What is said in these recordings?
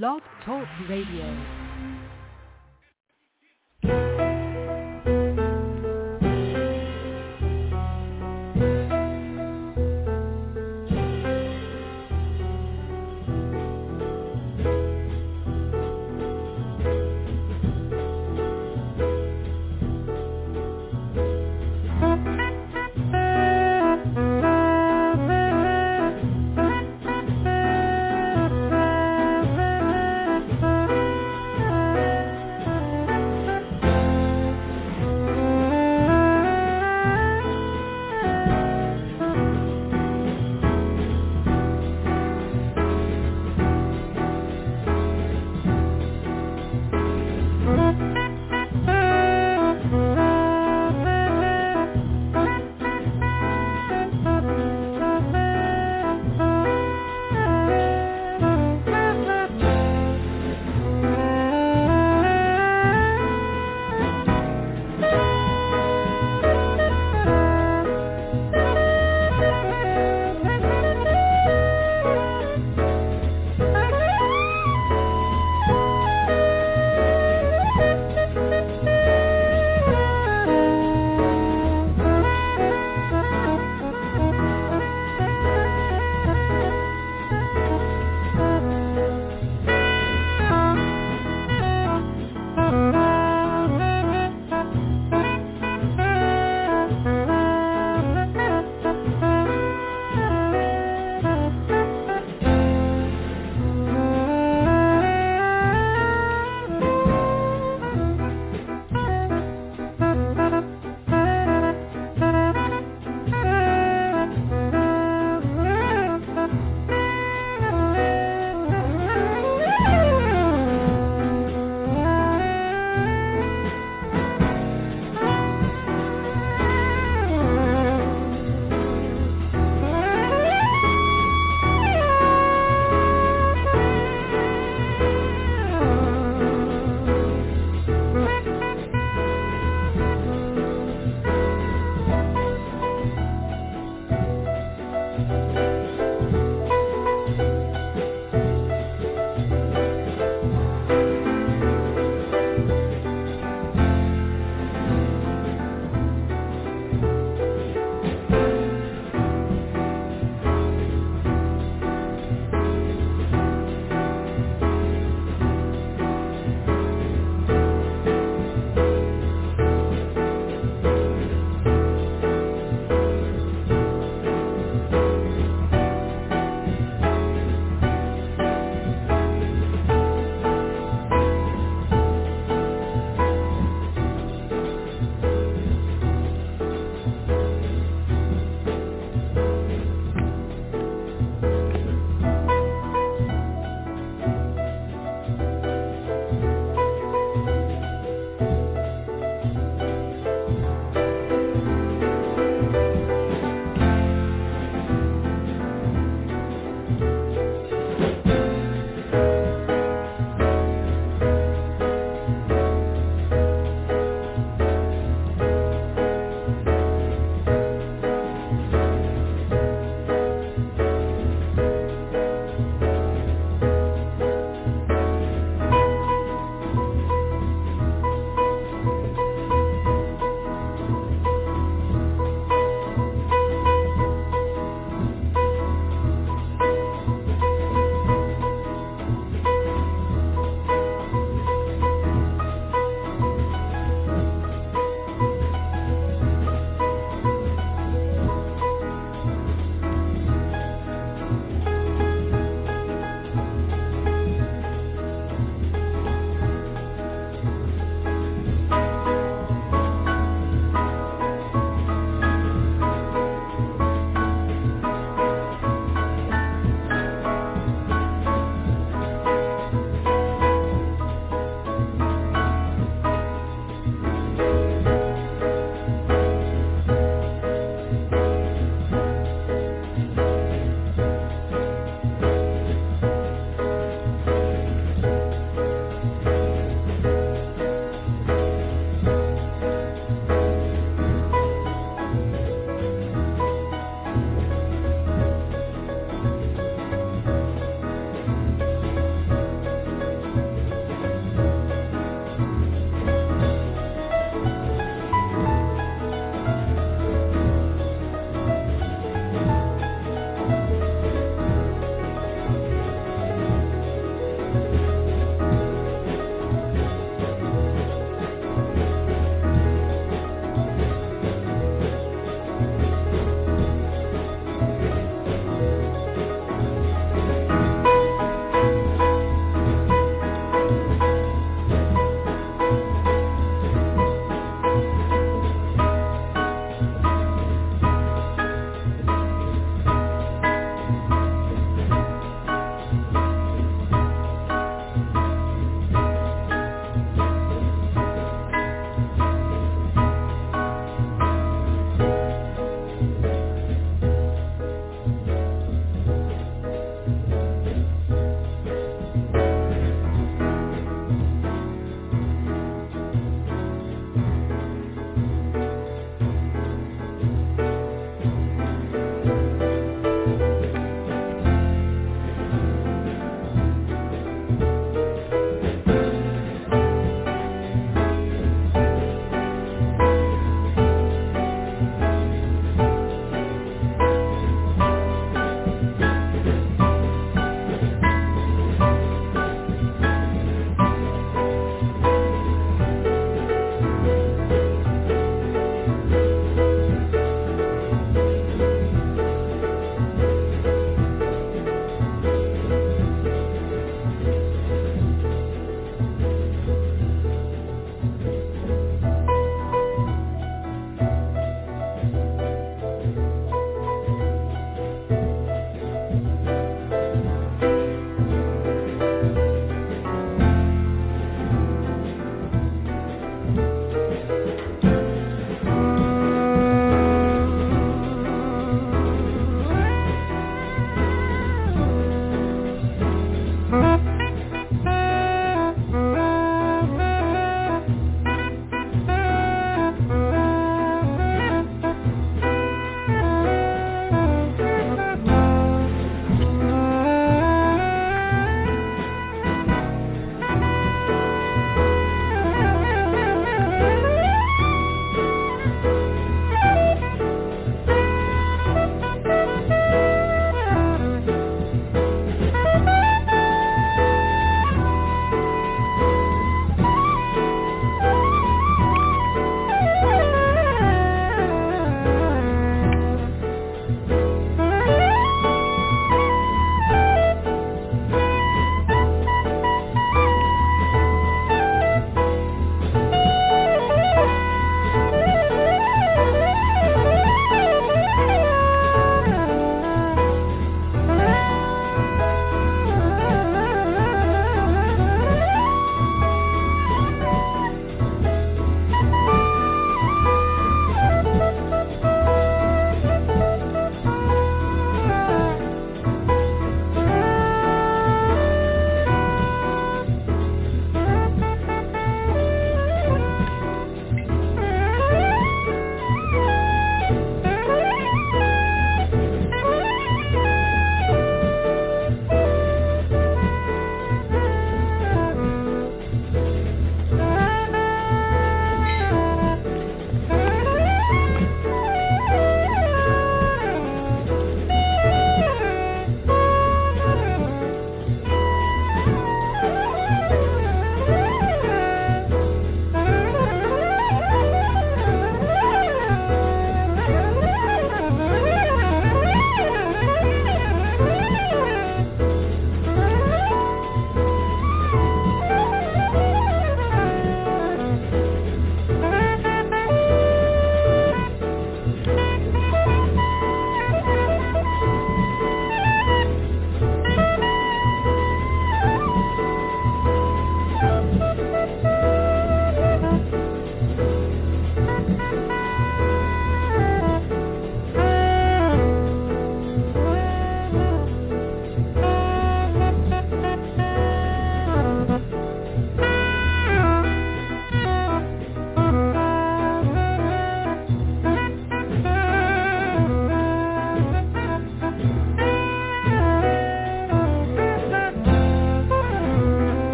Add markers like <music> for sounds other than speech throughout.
Blog Talk Radio.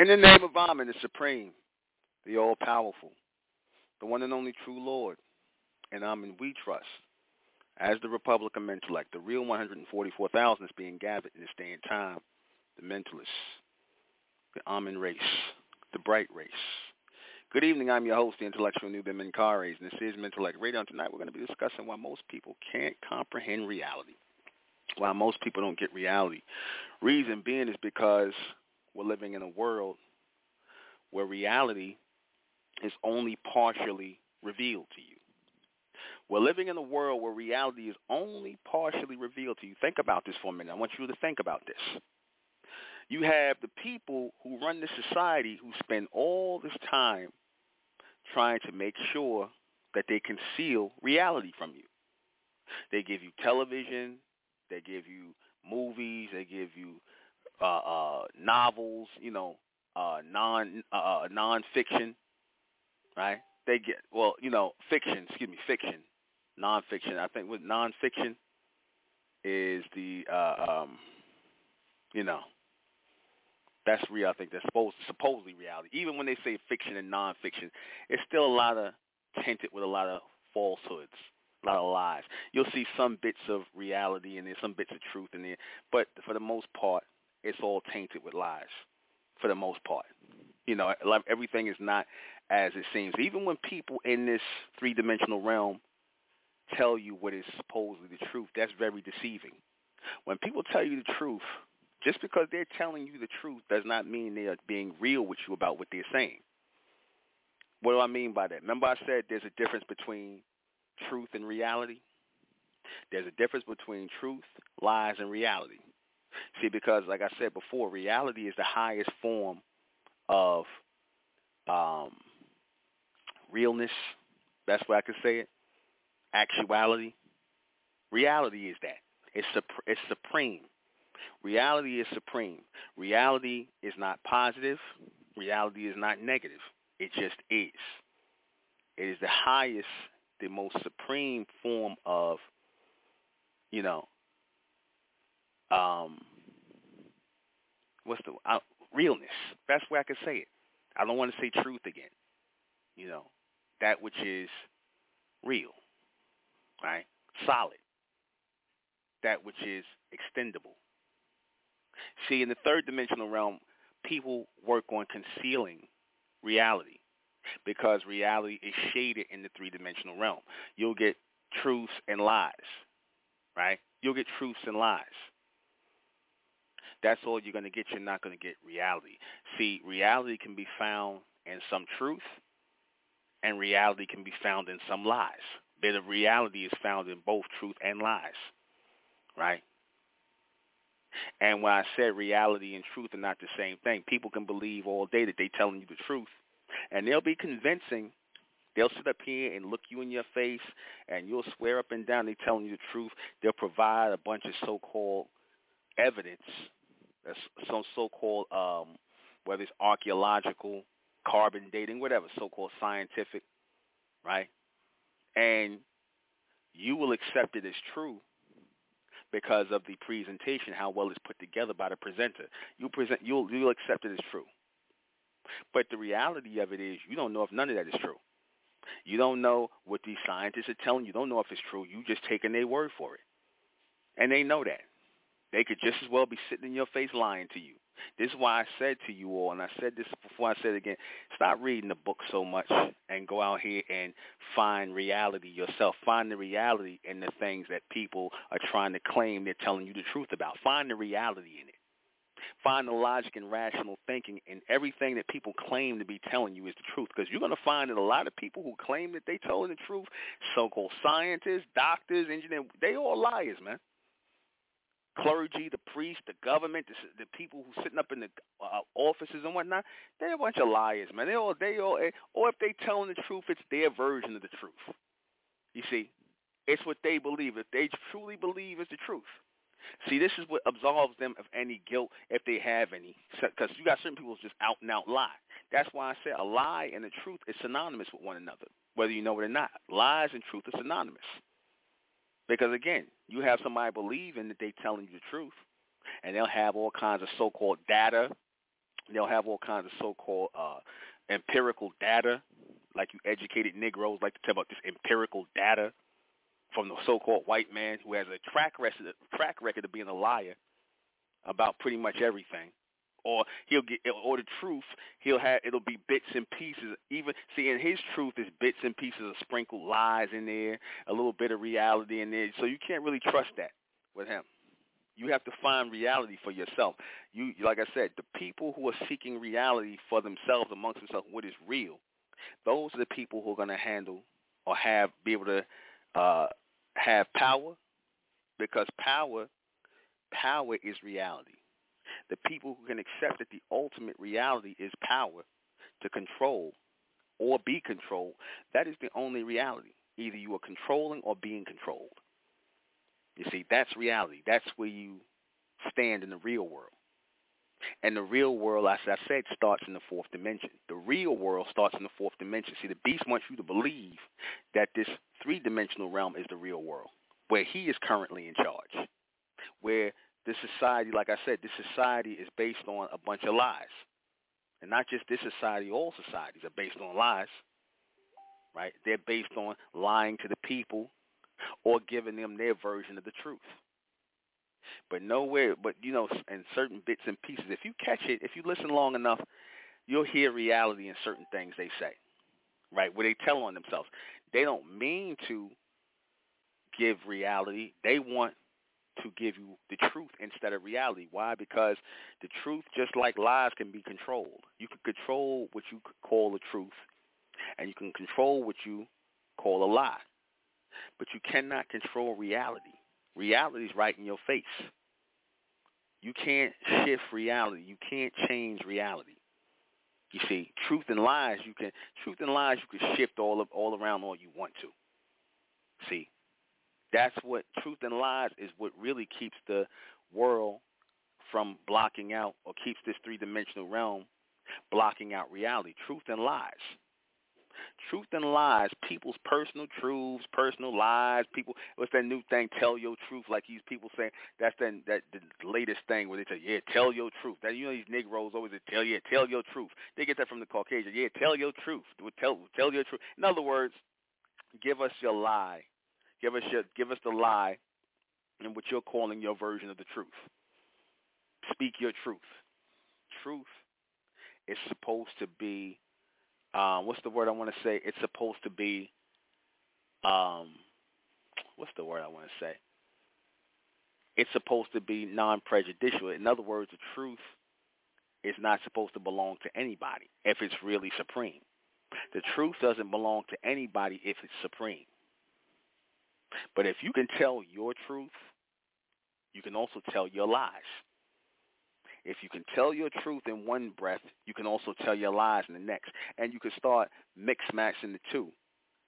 In the name of Amen, the Supreme, the All-Powerful, the one and only true Lord, and Amen we trust. As the Republic of Mentellect, the real 144,000 is being gathered in this day and time, the mentalists, the Amen race, the bright race. Good evening. I'm your host, the intellectual Nuben Menkarayzz, and this is Mentellect Radio. Tonight we're going to be discussing why most people can't comprehend reality, why most people don't get reality. Reason being is because we're living in a world where reality is only partially revealed to you. We're living in a world where reality is only partially revealed to you. Think about this for a minute. I want you to think about this. You have the people who run the society who spend all this time trying to make sure that they conceal reality from you. They give you television, they give you movies, they give you uh, uh, novels, you know, uh, non uh, uh, nonfiction, right? They get well, you know, fiction. Excuse me, fiction, nonfiction. I think with nonfiction is the uh, um, you know, that's real. I think that's supposed supposedly reality. Even when they say fiction and nonfiction, it's still a lot of tinted with a lot of falsehoods, a lot of lies. You'll see some bits of reality in there, some bits of truth in there, but for the most part, it's all tainted with lies for the most part. You know, everything is not as it seems. Even when people in this three-dimensional realm tell you what is supposedly the truth, that's very deceiving. When people tell you the truth, just because they're telling you the truth does not mean they are being real with you about what they're saying. What do I mean by that? Remember I said there's a difference between truth and reality? There's a difference between truth, lies, and reality. See, because like I said before, reality is the highest form of um, realness. That's what I can say it. Actuality. Reality is that. It's, sup- it's supreme. Reality is supreme. Reality is not positive. Reality is not negative. It just is. It is the highest, the most supreme form of, you know, um, what's the uh, realness? Best way I can say it. I don't want to say truth again. You know, that which is real, right? Solid. That which is extendable. See, in the third dimensional realm, people work on concealing reality because reality is shaded in the three-dimensional realm. You'll get truths and lies, right? You'll get truths and lies. That's all you're going to get. You're not going to get reality. See, reality can be found in some truth, and reality can be found in some lies. Bit of reality is found in both truth and lies, right? And when I said reality and truth are not the same thing, people can believe all day that they're telling you the truth, and they'll be convincing. They'll sit up here and look you in your face, and you'll swear up and down they're telling you the truth. They'll provide a bunch of so-called evidence some so-called, um, whether it's archaeological, carbon dating, whatever, so-called scientific, right? And you will accept it as true because of the presentation, how well it's put together by the presenter. You present, you'll you'll accept it as true. But the reality of it is, you don't know if none of that is true. You don't know what these scientists are telling you. You don't know if it's true. You just taking their word for it, and they know that. They could just as well be sitting in your face lying to you. This is why I said to you all, and I said this before I said it again, stop reading the book so much and go out here and find reality yourself. Find the reality in the things that people are trying to claim they're telling you the truth about. Find the reality in it. Find the logic and rational thinking in everything that people claim to be telling you is the truth. Because you're going to find that a lot of people who claim that they're telling the truth, so-called scientists, doctors, engineers, they all liars, man clergy, the priests, the government, the, the people who sitting up in the uh, offices and whatnot, they're a bunch of liars, man. They all, they all, eh, or if they telling the truth, it's their version of the truth. You see, it's what they believe. If they truly believe it's the truth. See, this is what absolves them of any guilt if they have any. Because you got certain people just out and out lie. That's why I said a lie and the truth is synonymous with one another, whether you know it or not. Lies and truth are synonymous. Because again, you have somebody believing that they're telling you the truth, and they'll have all kinds of so-called data, They'll have all kinds of so-called uh, empirical data, like you educated Negroes like to tell about this empirical data from the so-called white man who has a track record, track record of being a liar about pretty much everything. Or he'll get, or the truth, he'll have, it'll be bits and pieces. Even see, in his truth is bits and pieces of sprinkled lies in there, a little bit of reality in there. So you can't really trust that with him. You have to find reality for yourself. You, like I said, the people who are seeking reality for themselves amongst themselves, what is real, those are the people who are going to handle or have be able to uh, have power, because power, power is reality. The people who can accept that the ultimate reality is power to control or be controlled, that is the only reality. Either you are controlling or being controlled. You see, that's reality. That's where you stand in the real world. And the real world, as I said, starts in the fourth dimension. The real world starts in the fourth dimension. See, the beast wants you to believe that this three-dimensional realm is the real world, where he is currently in charge, where this society, like I said, this society is based on a bunch of lies. And not just this society, all societies are based on lies, right? They're based on lying to the people or giving them their version of the truth. But nowhere, but you know, in certain bits and pieces, if you catch it, if you listen long enough, you'll hear reality in certain things they say, right? Where they tell on themselves. They don't mean to give reality. They want to give you the truth instead of reality. Why? Because the truth, just like lies, can be controlled. You can control what you call the truth, and you can control what you call a lie. But you cannot control reality. Reality is right in your face. You can't shift reality. You can't change reality. You see, truth and lies, you can truth and lies you can shift all of all around all you want to. See, that's what truth and lies is what really keeps the world from blocking out or keeps this three-dimensional realm blocking out reality. Truth and lies. Truth and lies, people's personal truths, personal lies. People, what's that new thing? Tell your truth, like these people saying. That's that that the latest thing where they say, yeah, tell your truth. That you know these Negroes always say, tell yeah, tell your truth. They get that from the Caucasian. Yeah, tell your truth. Tell tell your truth. In other words, give us your lie Give us your, give us the lie and what you're calling your version of the truth. Speak your truth. Truth is supposed to be, uh, what's the word I want to say? It's supposed to be, um, what's the word I want to say? It's supposed to be non-prejudicial. In other words, the truth is not supposed to belong to anybody if it's really supreme. The truth doesn't belong to anybody if it's supreme. But if you can tell your truth, you can also tell your lies. If you can tell your truth in one breath, you can also tell your lies in the next. And you can start mix matching the two.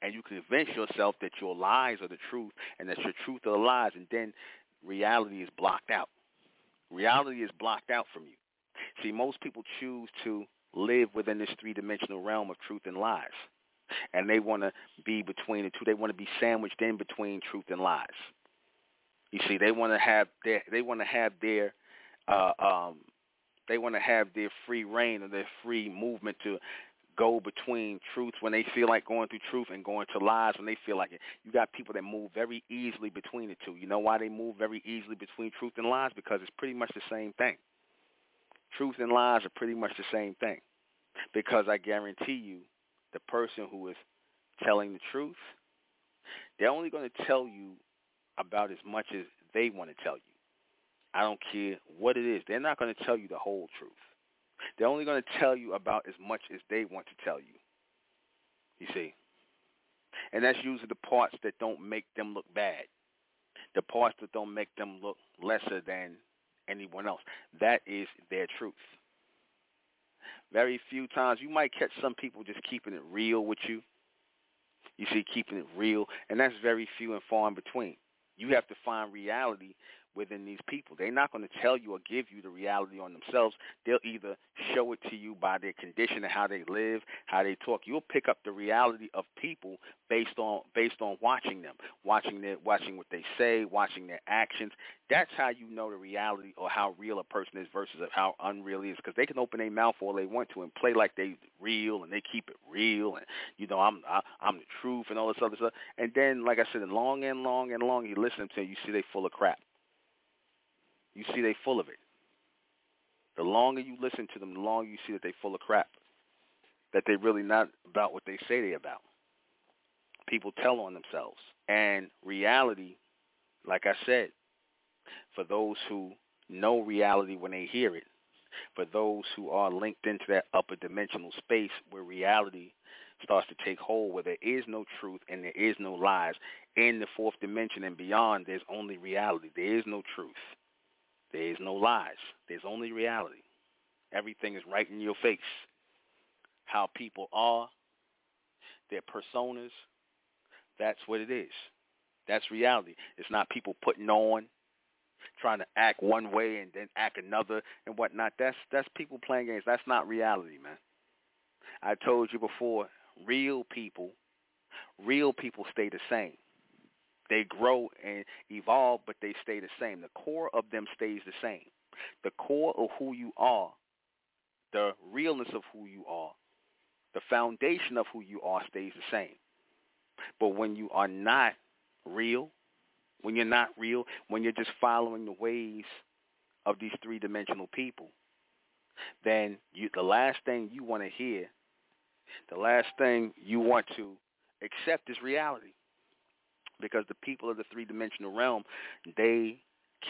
And you convince yourself that your lies are the truth and that your truth are the lies. And then reality is blocked out. Reality is blocked out from you. See, most people choose to live within this three-dimensional realm of truth and lies and they want to be between the two. They want to be sandwiched in between truth and lies. You see, they want to have their they want to have their uh, um, they want to have their free reign or their free movement to go between truth when they feel like going through truth and going to lies when they feel like it. You got people that move very easily between the two. You know why they move very easily between truth and lies? Because it's pretty much the same thing. Truth and lies are pretty much the same thing. Because I guarantee you, the person who is telling the truth, they're only going to tell you about as much as they want to tell you. I don't care what it is. They're not going to tell you the whole truth. They're only going to tell you about as much as they want to tell you. You see? And that's usually the parts that don't make them look bad. The parts that don't make them look lesser than anyone else. That is their truth. Very few times you might catch some people just keeping it real with you. You see, keeping it real, and that's very few and far in between. You have to find reality within these people. They're not going to tell you or give you the reality on themselves. They'll either show it to you by their condition and how they live, how they talk. You'll pick up the reality of people based on based on watching them, watching their watching what they say, watching their actions. That's how you know the reality or how real a person is versus how unreal he is. Because they can open their mouth all they want to and play like they real and they keep it real and you know I'm I, I'm the truth and all this other stuff. And then, like I said, long and long and long, you listen to them, you see they full of crap you see they full of it. The longer you listen to them, the longer you see that they full of crap. That they really not about what they say they about. People tell on themselves. And reality, like I said, for those who know reality when they hear it, for those who are linked into that upper dimensional space where reality starts to take hold, where there is no truth and there is no lies, in the fourth dimension and beyond, there's only reality. There is no truth. There is no lies. There's only reality. Everything is right in your face. How people are, their personas, that's what it is. That's reality. It's not people putting on, trying to act one way and then act another and whatnot. That's that's people playing games. That's not reality, man. I told you before, real people, real people stay the same. They grow and evolve, but they stay the same. The core of them stays the same. The core of who you are, the realness of who you are, the foundation of who you are stays the same. But when you are not real, when you're not real, when you're just following the ways of these three-dimensional people, then you, the last thing you want to hear, the last thing you want to accept is reality because the people of the three-dimensional realm, they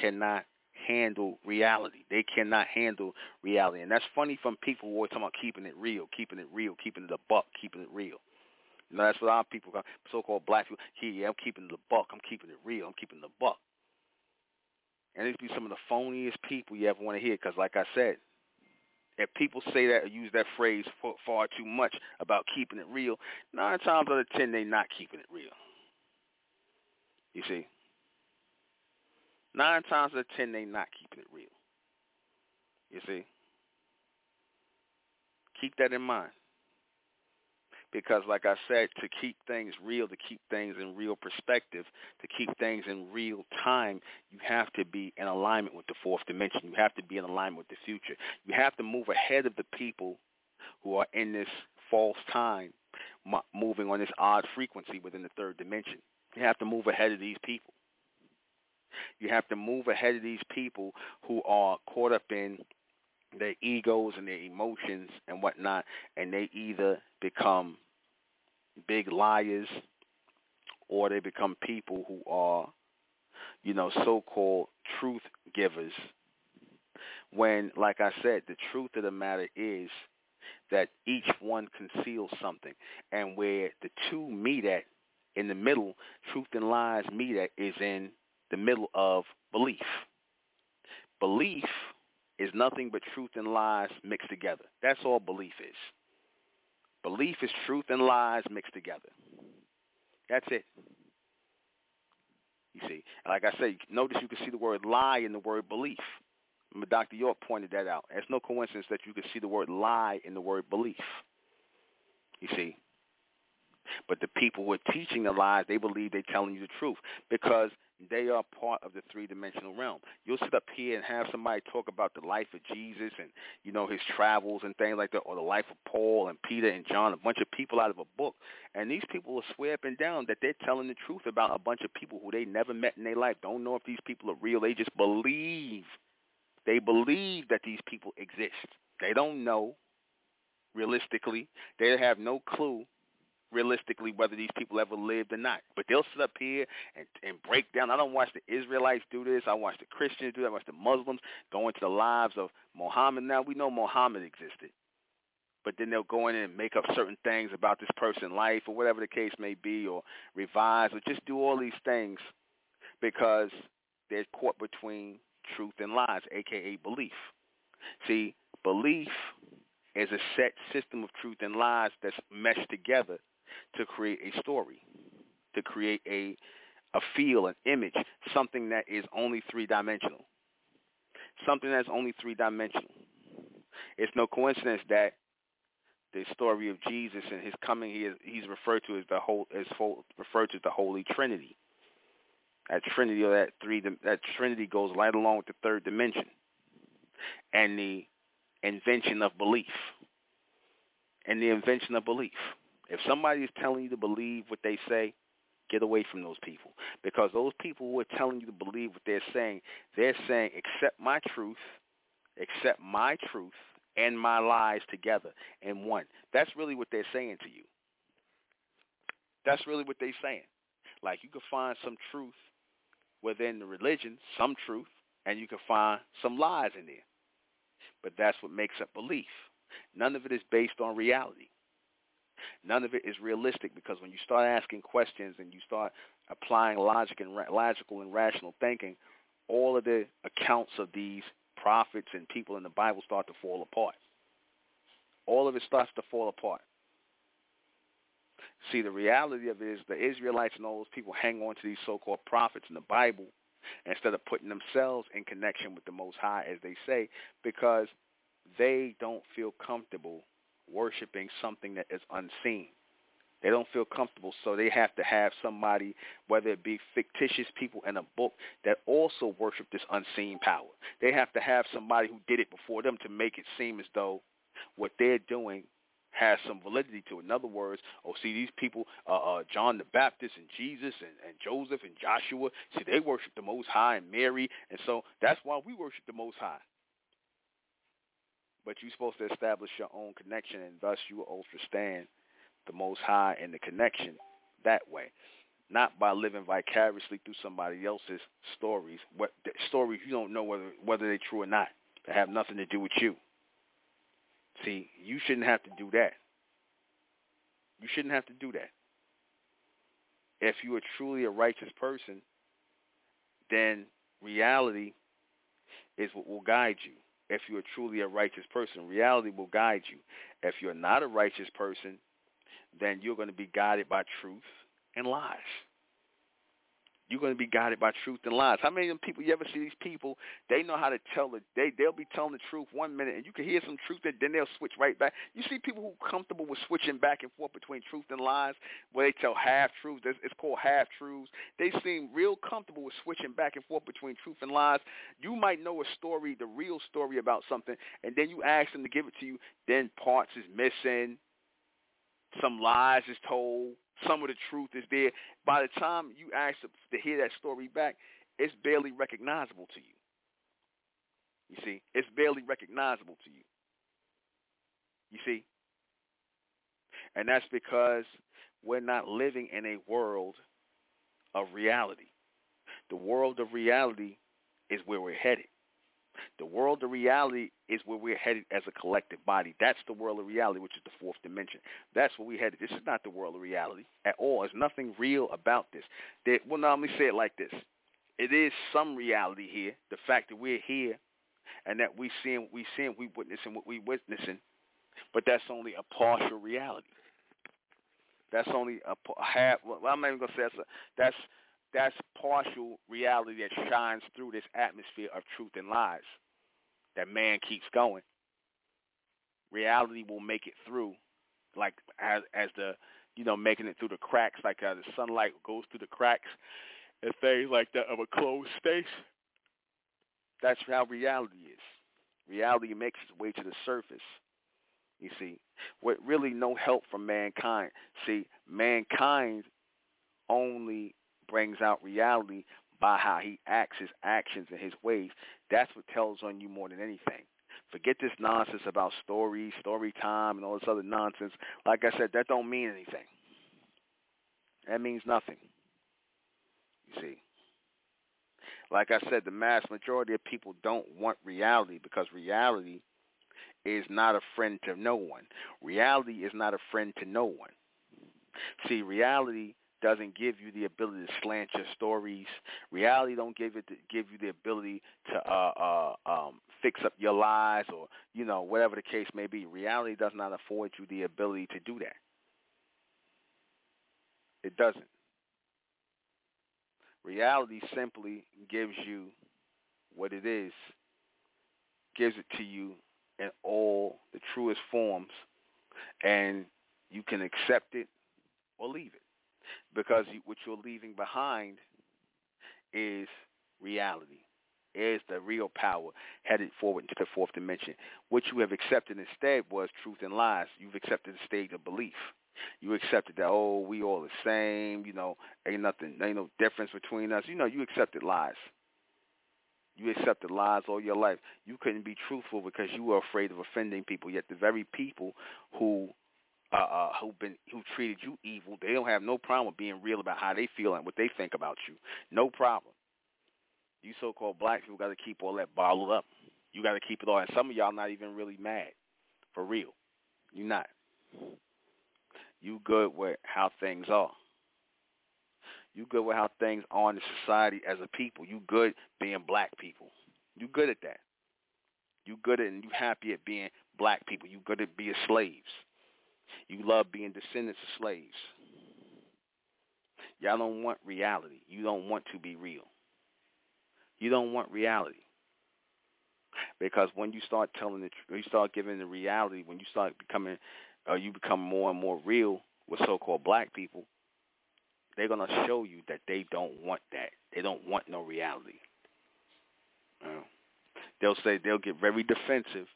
cannot handle reality. They cannot handle reality. And that's funny from people who are talking about keeping it real, keeping it real, keeping it a buck, keeping it real. You know, that's what our people, so-called black people, yeah, I'm keeping a buck, I'm keeping it real, I'm keeping a buck. And these be some of the phoniest people you ever want to hear because, like I said, if people say that or use that phrase far too much about keeping it real, nine times out of ten, they're not keeping it real. You see? Nine times out of ten, they not keeping it real. You see? Keep that in mind. Because like I said, to keep things real, to keep things in real perspective, to keep things in real time, you have to be in alignment with the fourth dimension. You have to be in alignment with the future. You have to move ahead of the people who are in this false time, moving on this odd frequency within the third dimension. You have to move ahead of these people. You have to move ahead of these people who are caught up in their egos and their emotions and whatnot, and they either become big liars or they become people who are, you know, so-called truth givers. When, like I said, the truth of the matter is that each one conceals something, and where the two meet at in the middle, truth and lies meet at is in the middle of belief. Belief is nothing but truth and lies mixed together. That's all belief is. Belief is truth and lies mixed together. That's it. You see, like I said, notice you can see the word lie in the word belief. Remember Dr. York pointed that out. It's no coincidence that you can see the word lie in the word belief. You see, but the people who are teaching the lies, they believe they're telling you the truth because they are part of the three-dimensional realm. You'll sit up here and have somebody talk about the life of Jesus and, you know, his travels and things like that, or the life of Paul and Peter and John, a bunch of people out of a book. And these people will swear up and down that they're telling the truth about a bunch of people who they never met in their life, don't know if these people are real. They just believe. They believe that these people exist. They don't know realistically. They have no clue realistically whether these people ever lived or not. But they'll sit up here and, and break down. I don't watch the Israelites do this. I watch the Christians do that. I watch the Muslims go into the lives of Muhammad. Now, we know Muhammad existed. But then they'll go in and make up certain things about this person's life or whatever the case may be or revise or just do all these things because they're caught between truth and lies, a.k.a. belief. See, belief is a set system of truth and lies that's meshed together to create a story, to create a a feel, an image, something that is only three-dimensional. Something that's only three-dimensional. It's no coincidence that the story of Jesus and his coming, he is, he's referred to as the whole, as referred to as the Holy Trinity. That Trinity, or that three, that Trinity goes right along with the third dimension, and the invention of belief. And the invention of belief. If somebody is telling you to believe what they say, get away from those people because those people who are telling you to believe what they're saying, they're saying accept my truth, accept my truth and my lies together in one. That's really what they're saying to you. That's really what they're saying. Like you can find some truth within the religion, some truth, and you can find some lies in there. But that's what makes up belief. None of it is based on reality. None of it is realistic because when you start asking questions and you start applying logic and ra- logical and rational thinking, all of the accounts of these prophets and people in the Bible start to fall apart. All of it starts to fall apart. See, the reality of it is the Israelites and all those people hang on to these so-called prophets in the Bible instead of putting themselves in connection with the Most High, as they say, because they don't feel comfortable worshiping something that is unseen. They don't feel comfortable, so they have to have somebody, whether it be fictitious people in a book, that also worship this unseen power. They have to have somebody who did it before them to make it seem as though what they're doing has some validity to it. In other words, oh, see, these people, uh, uh, John the Baptist and Jesus and, and Joseph and Joshua, see, they worship the Most High and Mary, and so that's why we worship the Most High. But you're supposed to establish your own connection, and thus you will understand the Most High and the connection that way, not by living vicariously through somebody else's stories, what stories you don't know whether whether they're true or not. That have nothing to do with you. See, you shouldn't have to do that. You shouldn't have to do that. If you are truly a righteous person, then reality is what will guide you. If you are truly a righteous person, reality will guide you. If you're not a righteous person, then you're going to be guided by truth and lies you're going to be guided by truth and lies. How many of them people you ever see these people? They know how to tell it. They they'll be telling the truth one minute, and you can hear some truth, and then they'll switch right back. You see people who are comfortable with switching back and forth between truth and lies, where they tell half truths. It's called half truths. They seem real comfortable with switching back and forth between truth and lies. You might know a story, the real story about something, and then you ask them to give it to you. Then parts is missing. Some lies is told some of the truth is there. By the time you ask to hear that story back, it's barely recognizable to you. You see, it's barely recognizable to you. You see? And that's because we're not living in a world of reality. The world of reality is where we're headed. The world of reality is where we're headed as a collective body. That's the world of reality, which is the fourth dimension. That's where we're headed. This is not the world of reality at all. There's nothing real about this. There, well, now let me say it like this. It is some reality here, the fact that we're here and that we're seeing what we're seeing, we're witnessing what we're witnessing, but that's only a partial reality. That's only a half. Well, I'm not even gonna say that's a, that's that's partial reality that shines through this atmosphere of truth and lies. That man keeps going. Reality will make it through, like as as the you know making it through the cracks, like uh, the sunlight goes through the cracks and things like that of a closed space. That's how reality is. Reality makes its way to the surface. You see, with really no help from mankind. See, mankind only brings out reality by how he acts, his actions, and his ways. That's what tells on you more than anything. Forget this nonsense about stories, story time, and all this other nonsense. Like I said, that don't mean anything. That means nothing. You see. Like I said, the mass majority of people don't want reality because reality is not a friend to no one. Reality is not a friend to no one. See, reality doesn't give you the ability to slant your stories. Reality don't give it give you the ability to uh, uh, um, fix up your lies or you know whatever the case may be. Reality does not afford you the ability to do that. It doesn't. Reality simply gives you what it is, gives it to you in all the truest forms, and you can accept it or leave it. Because what you're leaving behind is reality, is the real power headed forward into the fourth dimension. What you have accepted instead was truth and lies. You've accepted the state of belief. You accepted that, oh, we all the same, you know, ain't nothing, ain't no difference between us. You know, you accepted lies. You accepted lies all your life. You couldn't be truthful because you were afraid of offending people. Yet the very people who uh, uh, who been who treated you evil, they don't have no problem with being real about how they feel and what they think about you. No problem. You so-called black people got to keep all that bottled up. You got to keep it all. And some of y'all not even really mad, for real. You're not. You good with how things are. You good with how things are in society as a people. You good being black people. You good at that. You good at and you happy at being black people. You good at being slaves. You love being descendants of slaves. Y'all don't want reality. You don't want to be real. You don't want reality. Because when you start telling the truth, you start giving the reality, when you start becoming, uh, you become more and more real with so-called black people, they're going to show you that they don't want that. They don't want no reality. Uh, they'll say they'll get very defensive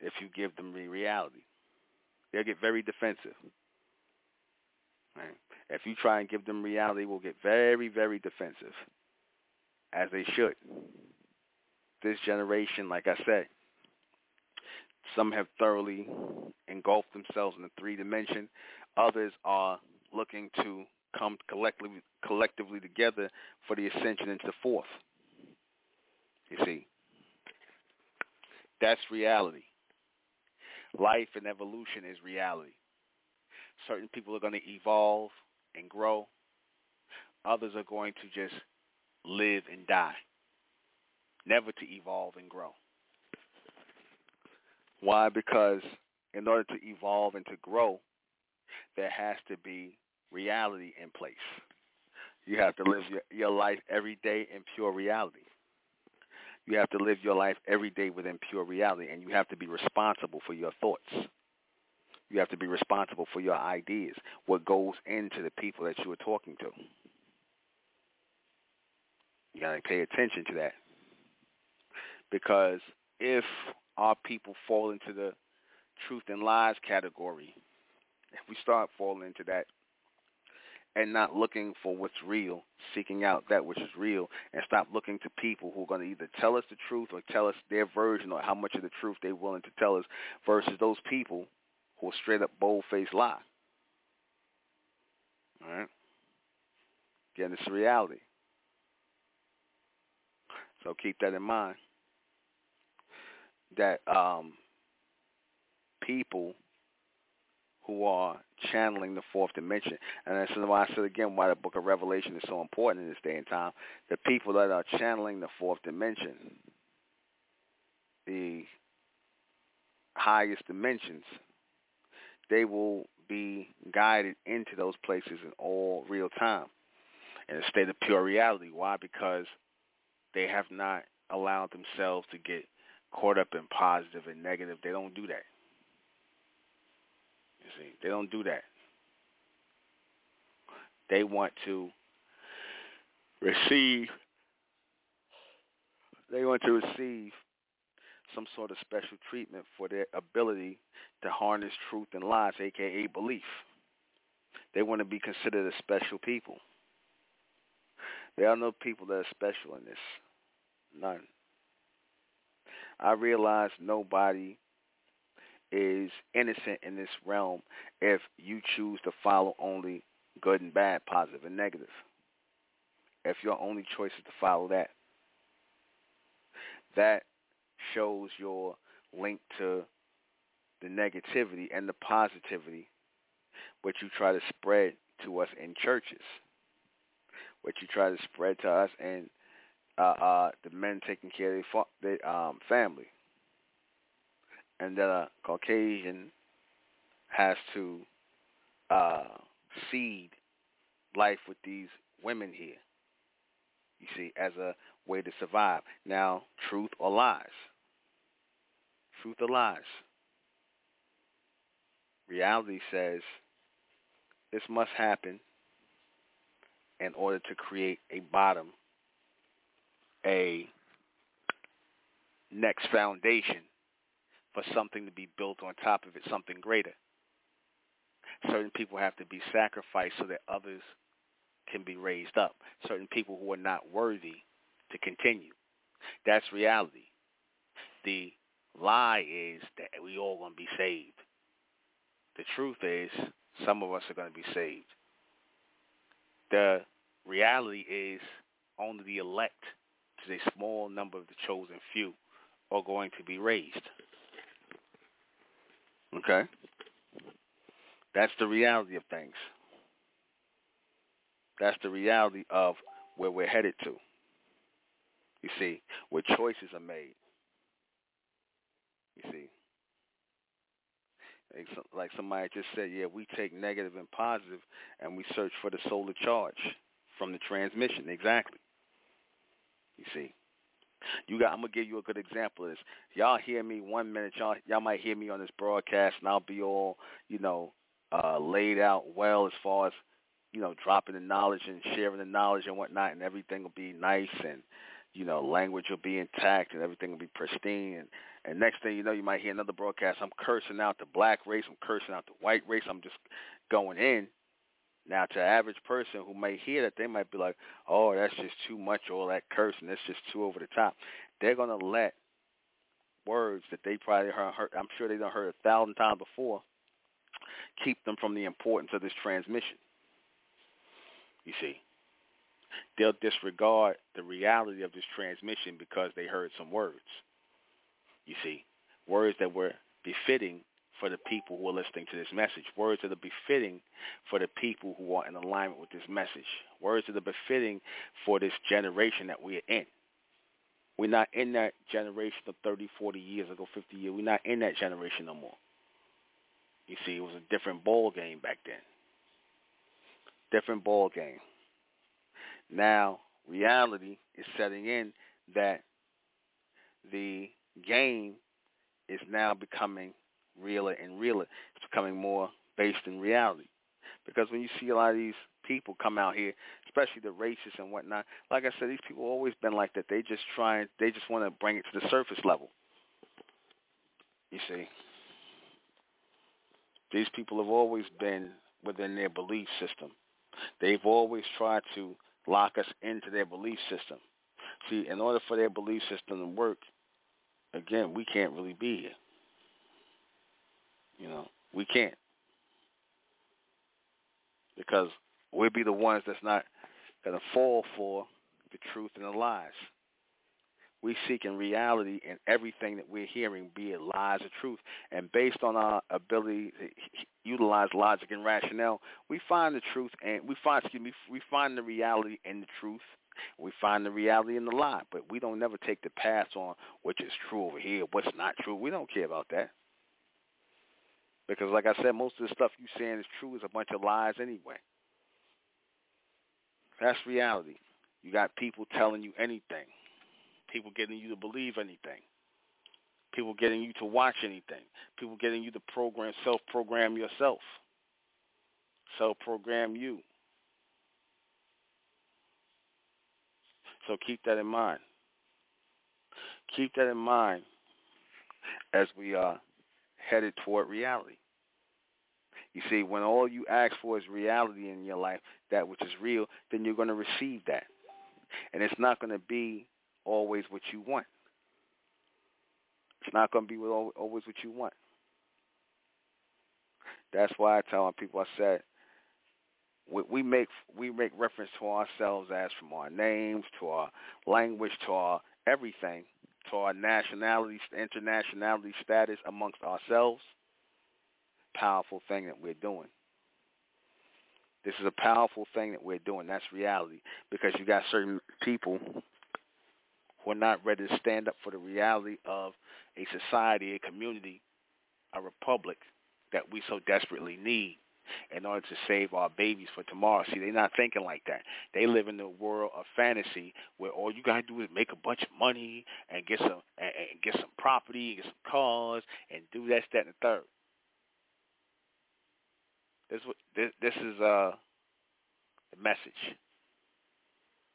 if you give them the reality. They'll get very defensive. Right? If you try and give them reality, they will get very, very defensive, as they should. This generation, like I said, some have thoroughly engulfed themselves in the three dimension. Others are looking to come collectively collectively together for the ascension into fourth. You see, that's reality. Life and evolution is reality. Certain people are going to evolve and grow. Others are going to just live and die, never to evolve and grow. Why? Because in order to evolve and to grow, there has to be reality in place. You have to live your, your life every day in pure reality. You have to live your life every day within pure reality, and you have to be responsible for your thoughts. You have to be responsible for your ideas, what goes into the people that you are talking to. You got to pay attention to that. Because if our people fall into the truth and lies category, if we start falling into that, and not looking for what's real, seeking out that which is real, and stop looking to people who are going to either tell us the truth or tell us their version or how much of the truth they're willing to tell us versus those people who are straight up bold-faced lie. All right? Again, it's reality. So keep that in mind. That um, people who are channeling the fourth dimension. And that's why I said again why the book of Revelation is so important in this day and time. The people that are channeling the fourth dimension, the highest dimensions, they will be guided into those places in all real time in a state of pure reality. Why? Because they have not allowed themselves to get caught up in positive and negative. They don't do that. You see, they don't do that. They want to receive. They want to receive some sort of special treatment for their ability to harness truth and lies, aka belief. They want to be considered a special people. There are no people that are special in this. None. I realize nobody is innocent in this realm if you choose to follow only good and bad, positive and negative. If your only choice is to follow that, that shows your link to the negativity and the positivity what you try to spread to us in churches, what you try to spread to us and uh, uh, the men taking care of their, their um, family and that a Caucasian has to uh, seed life with these women here. You see, as a way to survive. Now, truth or lies? Truth or lies? Reality says this must happen in order to create a bottom, a next foundation for something to be built on top of it, something greater. Certain people have to be sacrificed so that others can be raised up. Certain people who are not worthy to continue. That's reality. The lie is that we all going to be saved. The truth is some of us are going to be saved. The reality is only the elect, to a small number of the chosen few, are going to be raised. Okay? That's the reality of things. That's the reality of where we're headed to. You see, where choices are made. You see, like somebody just said, yeah, we take negative and positive, and we search for the solar charge from the transmission. Exactly. You see, you got. I'm gonna give you a good example of this. Y'all hear me one minute. Y'all y'all might hear me on this broadcast, and I'll be all you know uh, laid out well as far as you know dropping the knowledge and sharing the knowledge and whatnot, and everything will be nice and you know language will be intact and everything will be pristine. And, and next thing you know, you might hear another broadcast. I'm cursing out the black race. I'm cursing out the white race. I'm just going in. Now, to average person who may hear that, they might be like, "Oh, that's just too much. All that cursing. That's just too over the top." They're gonna let words that they probably heard, I'm sure they have heard a thousand times before keep them from the importance of this transmission. You see, they'll disregard the reality of this transmission because they heard some words. You see, words that were befitting for the people who are listening to this message, words that are befitting for the people who are in alignment with this message, words that are befitting for this generation that we are in. We're not in that generation of 30, 40 years ago, 50 years. We're not in that generation no more. You see, it was a different ball game back then. Different ball game. Now, reality is setting in that the game is now becoming realer and realer. It's becoming more based in reality. Because when you see a lot of these people come out here, especially the racists and whatnot, like I said, these people always been like that. They just try they just want to bring it to the surface level. You see. These people have always been within their belief system. They've always tried to lock us into their belief system. See, in order for their belief system to work, again, we can't really be here. We can't. Because we'll be the ones that's not going to fall for the truth and the lies. We seek in reality in everything that we're hearing, be it lies or truth. And based on our ability to utilize logic and rationale, we find the truth and we find excuse me, we find the reality in the truth. We find the reality in the lie, but we don't never take the path on which is true over here, what's not true. We don't care about that. Because like I said, most of the stuff you're saying is true is a bunch of lies anyway. That's reality. You got people telling you anything. People getting you to believe anything. People getting you to watch anything. People getting you to program, self-program yourself. Self-program you. So keep that in mind. Keep that in mind as we are headed toward reality. You see, when all you ask for is reality in your life, that which is real, then you're going to receive that. And it's not going to be always what you want. It's not going to be always what you want. That's why I tell people, I said, we make we make reference to ourselves as from our names to our language to our everything to our nationality, internationality status amongst ourselves. Powerful thing that we're doing. This is a powerful thing that we're doing. That's reality because you got certain people who are not ready to stand up for the reality of a society, a community, a republic that we so desperately need in order to save our babies for tomorrow. See, they're not thinking like that. They live in the world of fantasy where all you gotta do is make a bunch of money and get some and, and get some property, and get some cars, and do that, that, and the third. This this this is uh the message.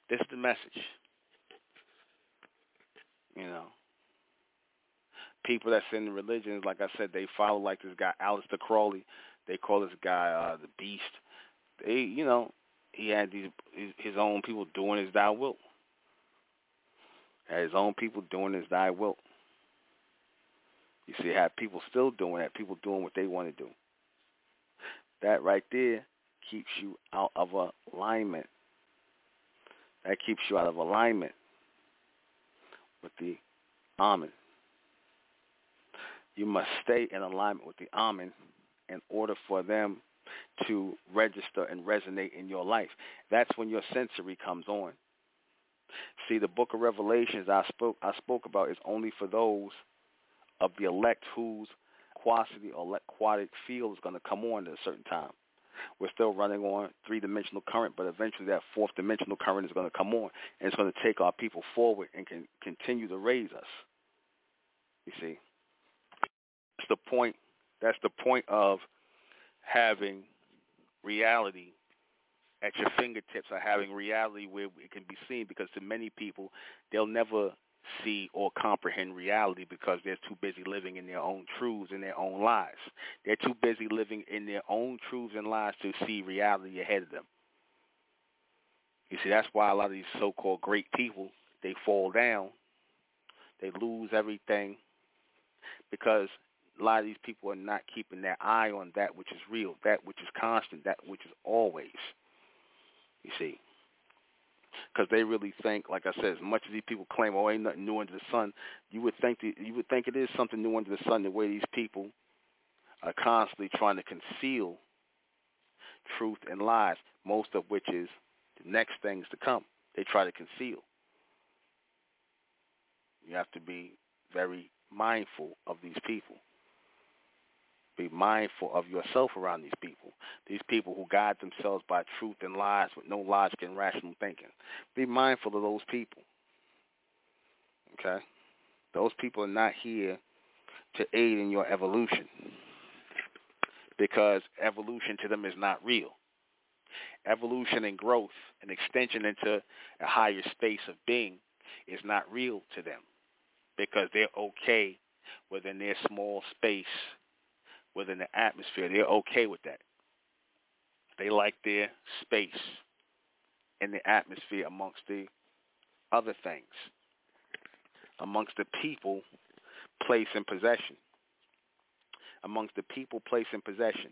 This is the message. You know, people that's in the religions, like I said, they follow like this guy Aleister Crowley. They call this guy uh, the Beast. They, you know, he had these his own people doing his thy will. Had his own people doing his thy will. You see, have people still doing that. People doing what they want to do. That right there keeps you out of alignment. That keeps you out of alignment with the Amen. You must stay in alignment with the Amen in order for them to register and resonate in your life. That's when your sensory comes on. See, the book of Revelations I spoke I spoke about is only for those of the elect whose quasity or aquatic field is going to come on at a certain time. We're still running on three-dimensional current, but eventually that fourth-dimensional current is going to come on, and it's going to take our people forward and can continue to raise us. You see, that's the point. That's the point of having reality at your fingertips or having reality where it can be seen because to many people they'll never see or comprehend reality because they're too busy living in their own truths and their own lies. They're too busy living in their own truths and lies to see reality ahead of them. You see, that's why a lot of these so-called great people, they fall down. They lose everything because a lot of these people are not keeping their eye on that which is real, that which is constant, that which is always. You see, because they really think, like I said, as much as these people claim, "Oh, ain't nothing new under the sun," you would think that, you would think it is something new under the sun. The way these people are constantly trying to conceal truth and lies, most of which is the next things to come. They try to conceal. You have to be very mindful of these people. Be mindful of yourself around these people. These people who guide themselves by truth and lies with no logic and rational thinking. Be mindful of those people. Okay? Those people are not here to aid in your evolution because evolution to them is not real. Evolution and growth and extension into a higher space of being is not real to them because they're okay within their small space within the atmosphere. They're okay with that. They like their space in the atmosphere amongst the other things, amongst the people, place, and possession. Amongst the people, place, and possession.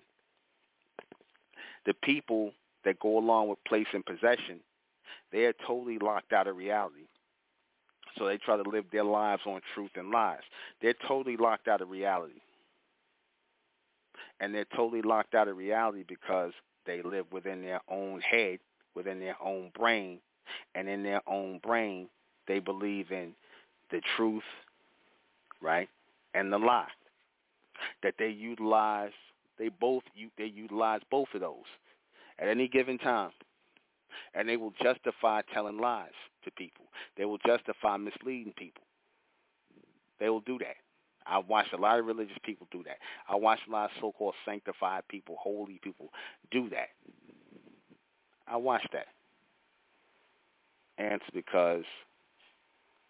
The people that go along with place and possession, they are totally locked out of reality. So they try to live their lives on truth and lies. They're totally locked out of reality and they're totally locked out of reality because they live within their own head, within their own brain, and in their own brain they believe in the truth, right, and the lie. That they utilize, they both they utilize both of those at any given time, and they will justify telling lies to people. They will justify misleading people. They will do that. I watched a lot of religious people do that. I watched a lot of so-called sanctified people, holy people do that. I watched that. And it's because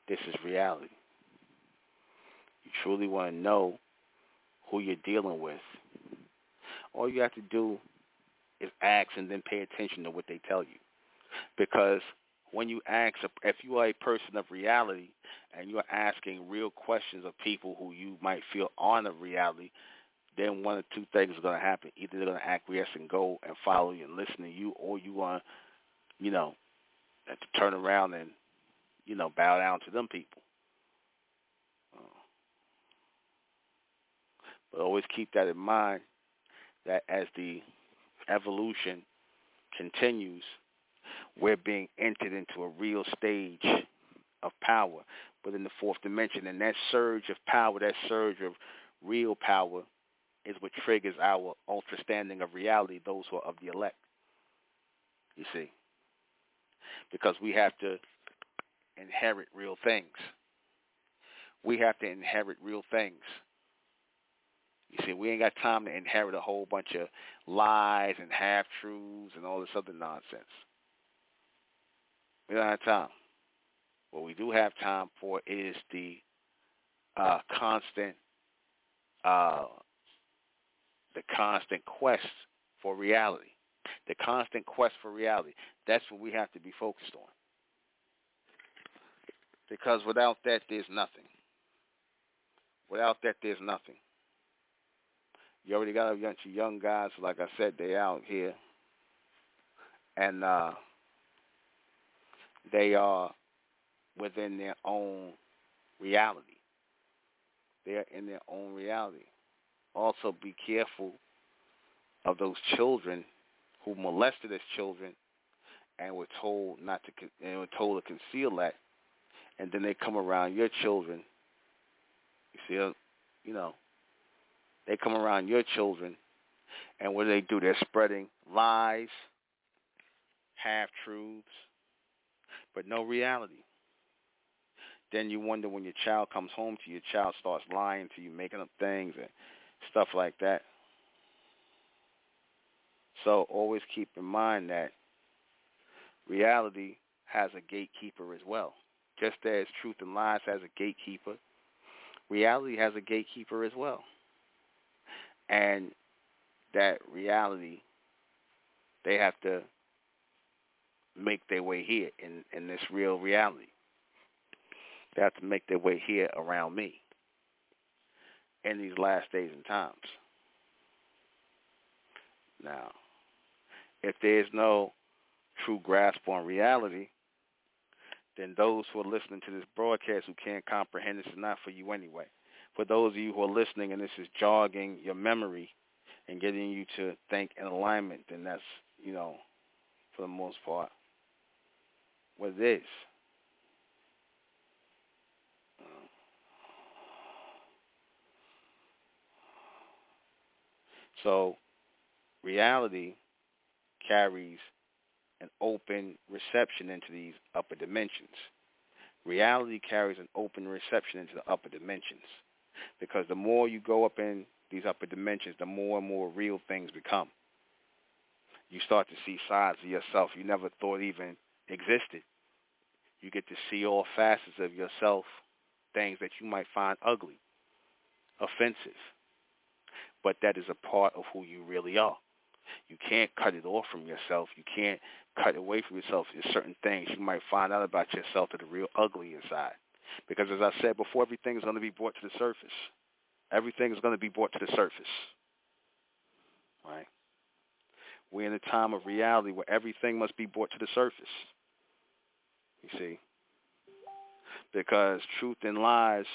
this is reality. You truly want to know who you're dealing with. All you have to do is ask and then pay attention to what they tell you. Because when you ask, if you are a person of reality and you're asking real questions of people who you might feel on of reality, then one of two things are going to happen. Either they're going to acquiesce and go and follow you and listen to you, or you want, you know, to turn around and, you know, bow down to them people. Uh, but always keep that in mind that as the evolution continues, we're being entered into a real stage of power within the fourth dimension. And that surge of power, that surge of real power is what triggers our understanding of reality, those who are of the elect. You see. Because we have to inherit real things. We have to inherit real things. You see, we ain't got time to inherit a whole bunch of lies and half truths and all this other nonsense. We don't have time. What we do have time for is the uh, constant, uh, the constant quest for reality. The constant quest for reality. That's what we have to be focused on. Because without that, there's nothing. Without that, there's nothing. You already got a bunch of young guys, like I said, they out here, and uh, they are within their own reality. They are in their own reality. Also, be careful of those children who molested as children and were told not to and were told to conceal that, and then they come around your children. You see, uh, you know, they come around your children, and what do they do? They're spreading lies, half truths, but no reality. Then you wonder when your child comes home to you, your child starts lying to you, making up things and stuff like that. So always keep in mind that reality has a gatekeeper as well. Just as truth and lies has a gatekeeper, reality has a gatekeeper as well and that reality they have to make their way here in in this real reality they have to make their way here around me in these last days and times now if there's no true grasp on reality then those who are listening to this broadcast who can't comprehend this is not for you anyway for those of you who are listening and this is jogging your memory and getting you to think in alignment, then that's, you know, for the most part, what it is. So reality carries an open reception into these upper dimensions. Reality carries an open reception into the upper dimensions because the more you go up in these upper dimensions, the more and more real things become. You start to see sides of yourself you never thought even existed. You get to see all facets of yourself, things that you might find ugly, offensive. But that is a part of who you really are. You can't cut it off from yourself. You can't cut away from yourself. There's certain things you might find out about yourself that are real ugly inside. Because as I said before, everything is going to be brought to the surface. Everything is going to be brought to the surface. Right? We're in a time of reality where everything must be brought to the surface. You see? Because truth and lies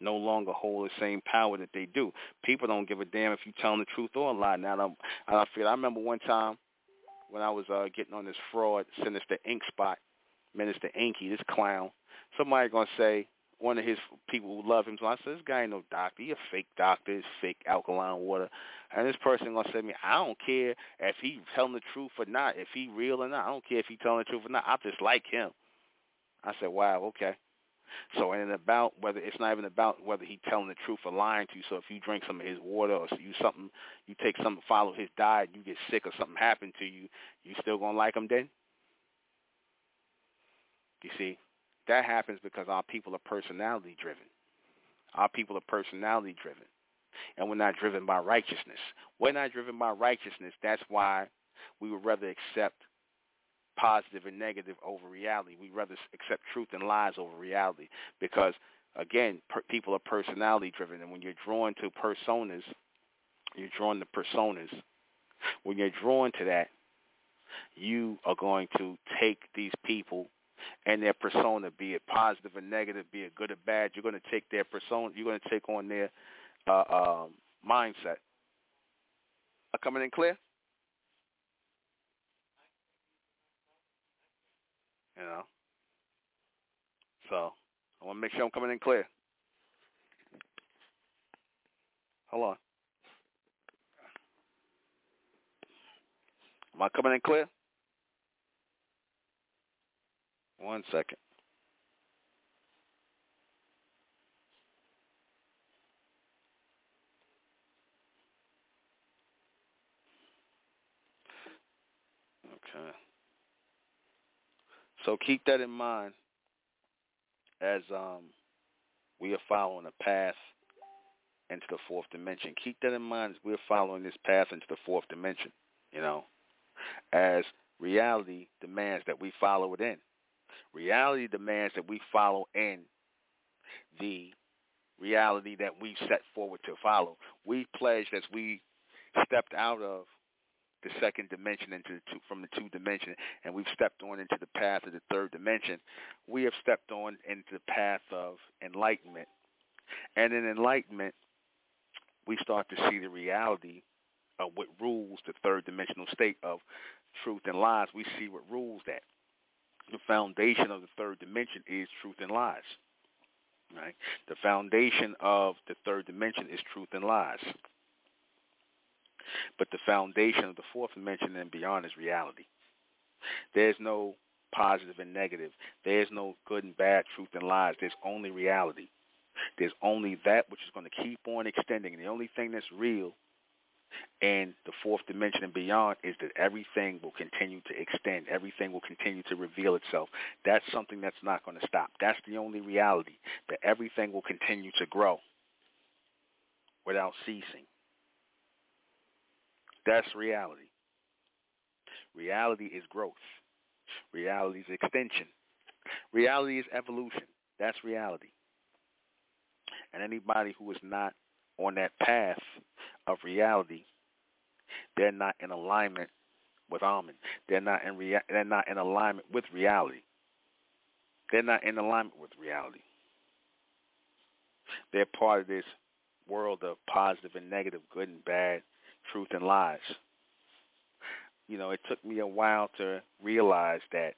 no longer hold the same power that they do. People don't give a damn if you tell them the truth or a lie. Now, I feel I remember one time when I was uh, getting on this fraud, Sinister Ink spot, Minister Inky, this clown, somebody gonna say one of his people who love him. So I said, this guy ain't no doctor. He a fake doctor. It's fake alkaline water. And this person gonna say to me, I don't care if he telling the truth or not, if he real or not. I don't care if he telling the truth or not. I just like him. I said, wow, okay. So and about whether it's not even about whether he's telling the truth or lying to you. So if you drink some of his water or you something, you take something, follow his diet, you get sick or something happened to you, you still gonna like him then? You see, that happens because our people are personality driven. Our people are personality driven. And we're not driven by righteousness. We're not driven by righteousness. That's why we would rather accept positive and negative over reality. We'd rather accept truth and lies over reality because, again, per- people are personality driven. And when you're drawn to personas, you're drawn to personas. When you're drawn to that, you are going to take these people and their persona, be it positive or negative, be it good or bad. You're going to take their persona. You're going to take on their uh, um, mindset. Are coming in clear? You know. So I want to make sure I'm coming in clear. Hold on. Am I coming in clear? One second. Okay. So keep that in mind as um, we are following a path into the fourth dimension. Keep that in mind as we're following this path into the fourth dimension, you know, as reality demands that we follow it in. Reality demands that we follow in the reality that we set forward to follow. We pledged as we stepped out of the second dimension into the two, from the two dimension, and we've stepped on into the path of the third dimension. We have stepped on into the path of enlightenment, and in enlightenment, we start to see the reality of what rules the third dimensional state of truth and lies. We see what rules that. The foundation of the third dimension is truth and lies. Right? The foundation of the third dimension is truth and lies. But the foundation of the fourth dimension and beyond is reality. There's no positive and negative. There's no good and bad, truth and lies. There's only reality. There's only that which is going to keep on extending. And the only thing that's real in the fourth dimension and beyond is that everything will continue to extend. Everything will continue to reveal itself. That's something that's not going to stop. That's the only reality, that everything will continue to grow without ceasing. That's reality. Reality is growth. Reality is extension. Reality is evolution. That's reality. And anybody who is not on that path of reality, they're not in alignment with Amen. They're not in rea- they're not in alignment with reality. They're not in alignment with reality. They're part of this world of positive and negative, good and bad, truth and lies. You know, it took me a while to realize that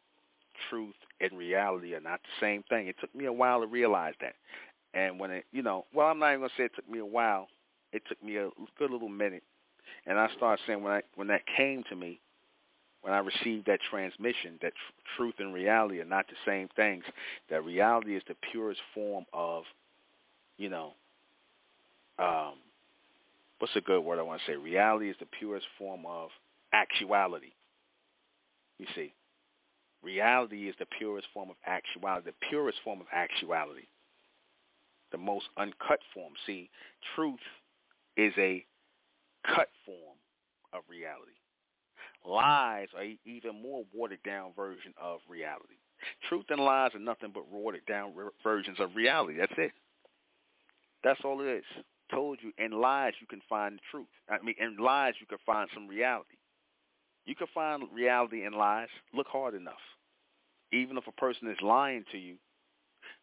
truth and reality are not the same thing. It took me a while to realize that. And when it, you know, well, I'm not even gonna say it took me a while. It took me a good little minute, and I started saying when I when that came to me, when I received that transmission, that tr- truth and reality are not the same things. That reality is the purest form of, you know, um, what's a good word I want to say? Reality is the purest form of actuality. You see, reality is the purest form of actuality, the purest form of actuality the most uncut form. See, truth is a cut form of reality. Lies are even more watered down version of reality. Truth and lies are nothing but watered down versions of reality. That's it. That's all it is. Told you, in lies you can find the truth. I mean, in lies you can find some reality. You can find reality in lies. Look hard enough. Even if a person is lying to you,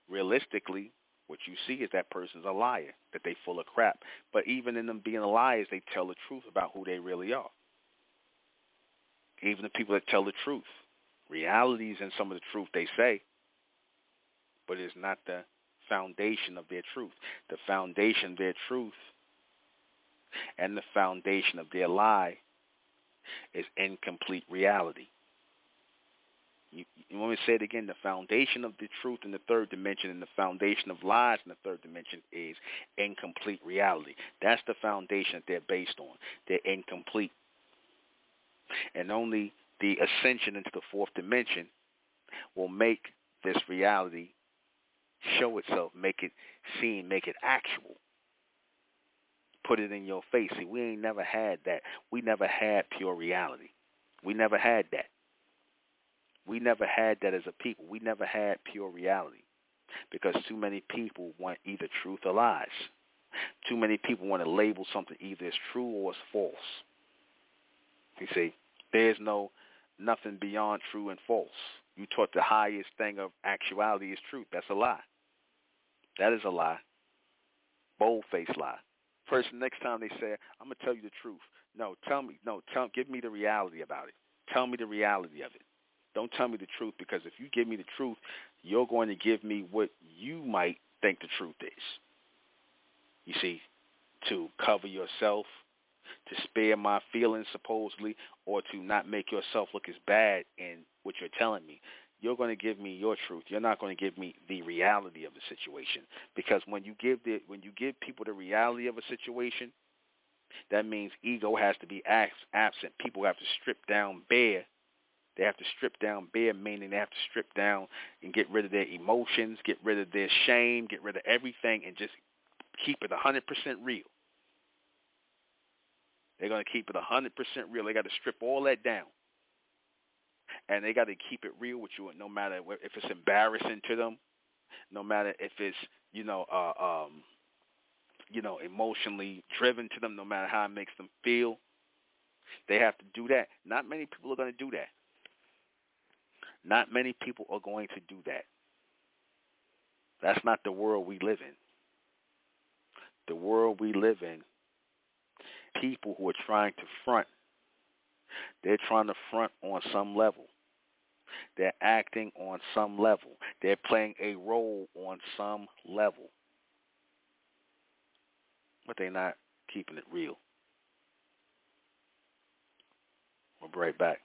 realistically, what you see is that person's a liar, that they full of crap. But even in them being liars, they tell the truth about who they really are. Even the people that tell the truth. Realities in some of the truth they say, but it's not the foundation of their truth. The foundation of their truth and the foundation of their lie is incomplete reality. You, you want me to say it again? The foundation of the truth in the third dimension and the foundation of lies in the third dimension is incomplete reality. That's the foundation that they're based on. They're incomplete. And only the ascension into the fourth dimension will make this reality show itself, make it seen, make it actual. Put it in your face. See, we ain't never had that. We never had pure reality. We never had that. We never had that as a people. We never had pure reality because too many people want either truth or lies. Too many people want to label something either as true or as false. You see, there's no nothing beyond true and false. You taught the highest thing of actuality is truth. That's a lie. That is a lie. Bold-faced lie. Person, next time they say, I'm going to tell you the truth. No, tell me. No, tell, give me the reality about it. Tell me the reality of it. Don't tell me the truth because if you give me the truth, you're going to give me what you might think the truth is. You see, to cover yourself, to spare my feelings supposedly or to not make yourself look as bad in what you're telling me. You're going to give me your truth. You're not going to give me the reality of the situation because when you give the when you give people the reality of a situation, that means ego has to be absent. People have to strip down bare. They have to strip down bare, meaning they have to strip down and get rid of their emotions, get rid of their shame, get rid of everything, and just keep it 100% real. They're going to keep it 100% real. They got to strip all that down. And they got to keep it real with you, no matter if it's embarrassing to them, no matter if it's, you know, uh, um, you know, emotionally driven to them, no matter how it makes them feel. They have to do that. Not many people are going to do that. Not many people are going to do that. That's not the world we live in. The world we live in, people who are trying to front, they're trying to front on some level. They're acting on some level. They're playing a role on some level but they're not keeping it real. We'll be right back.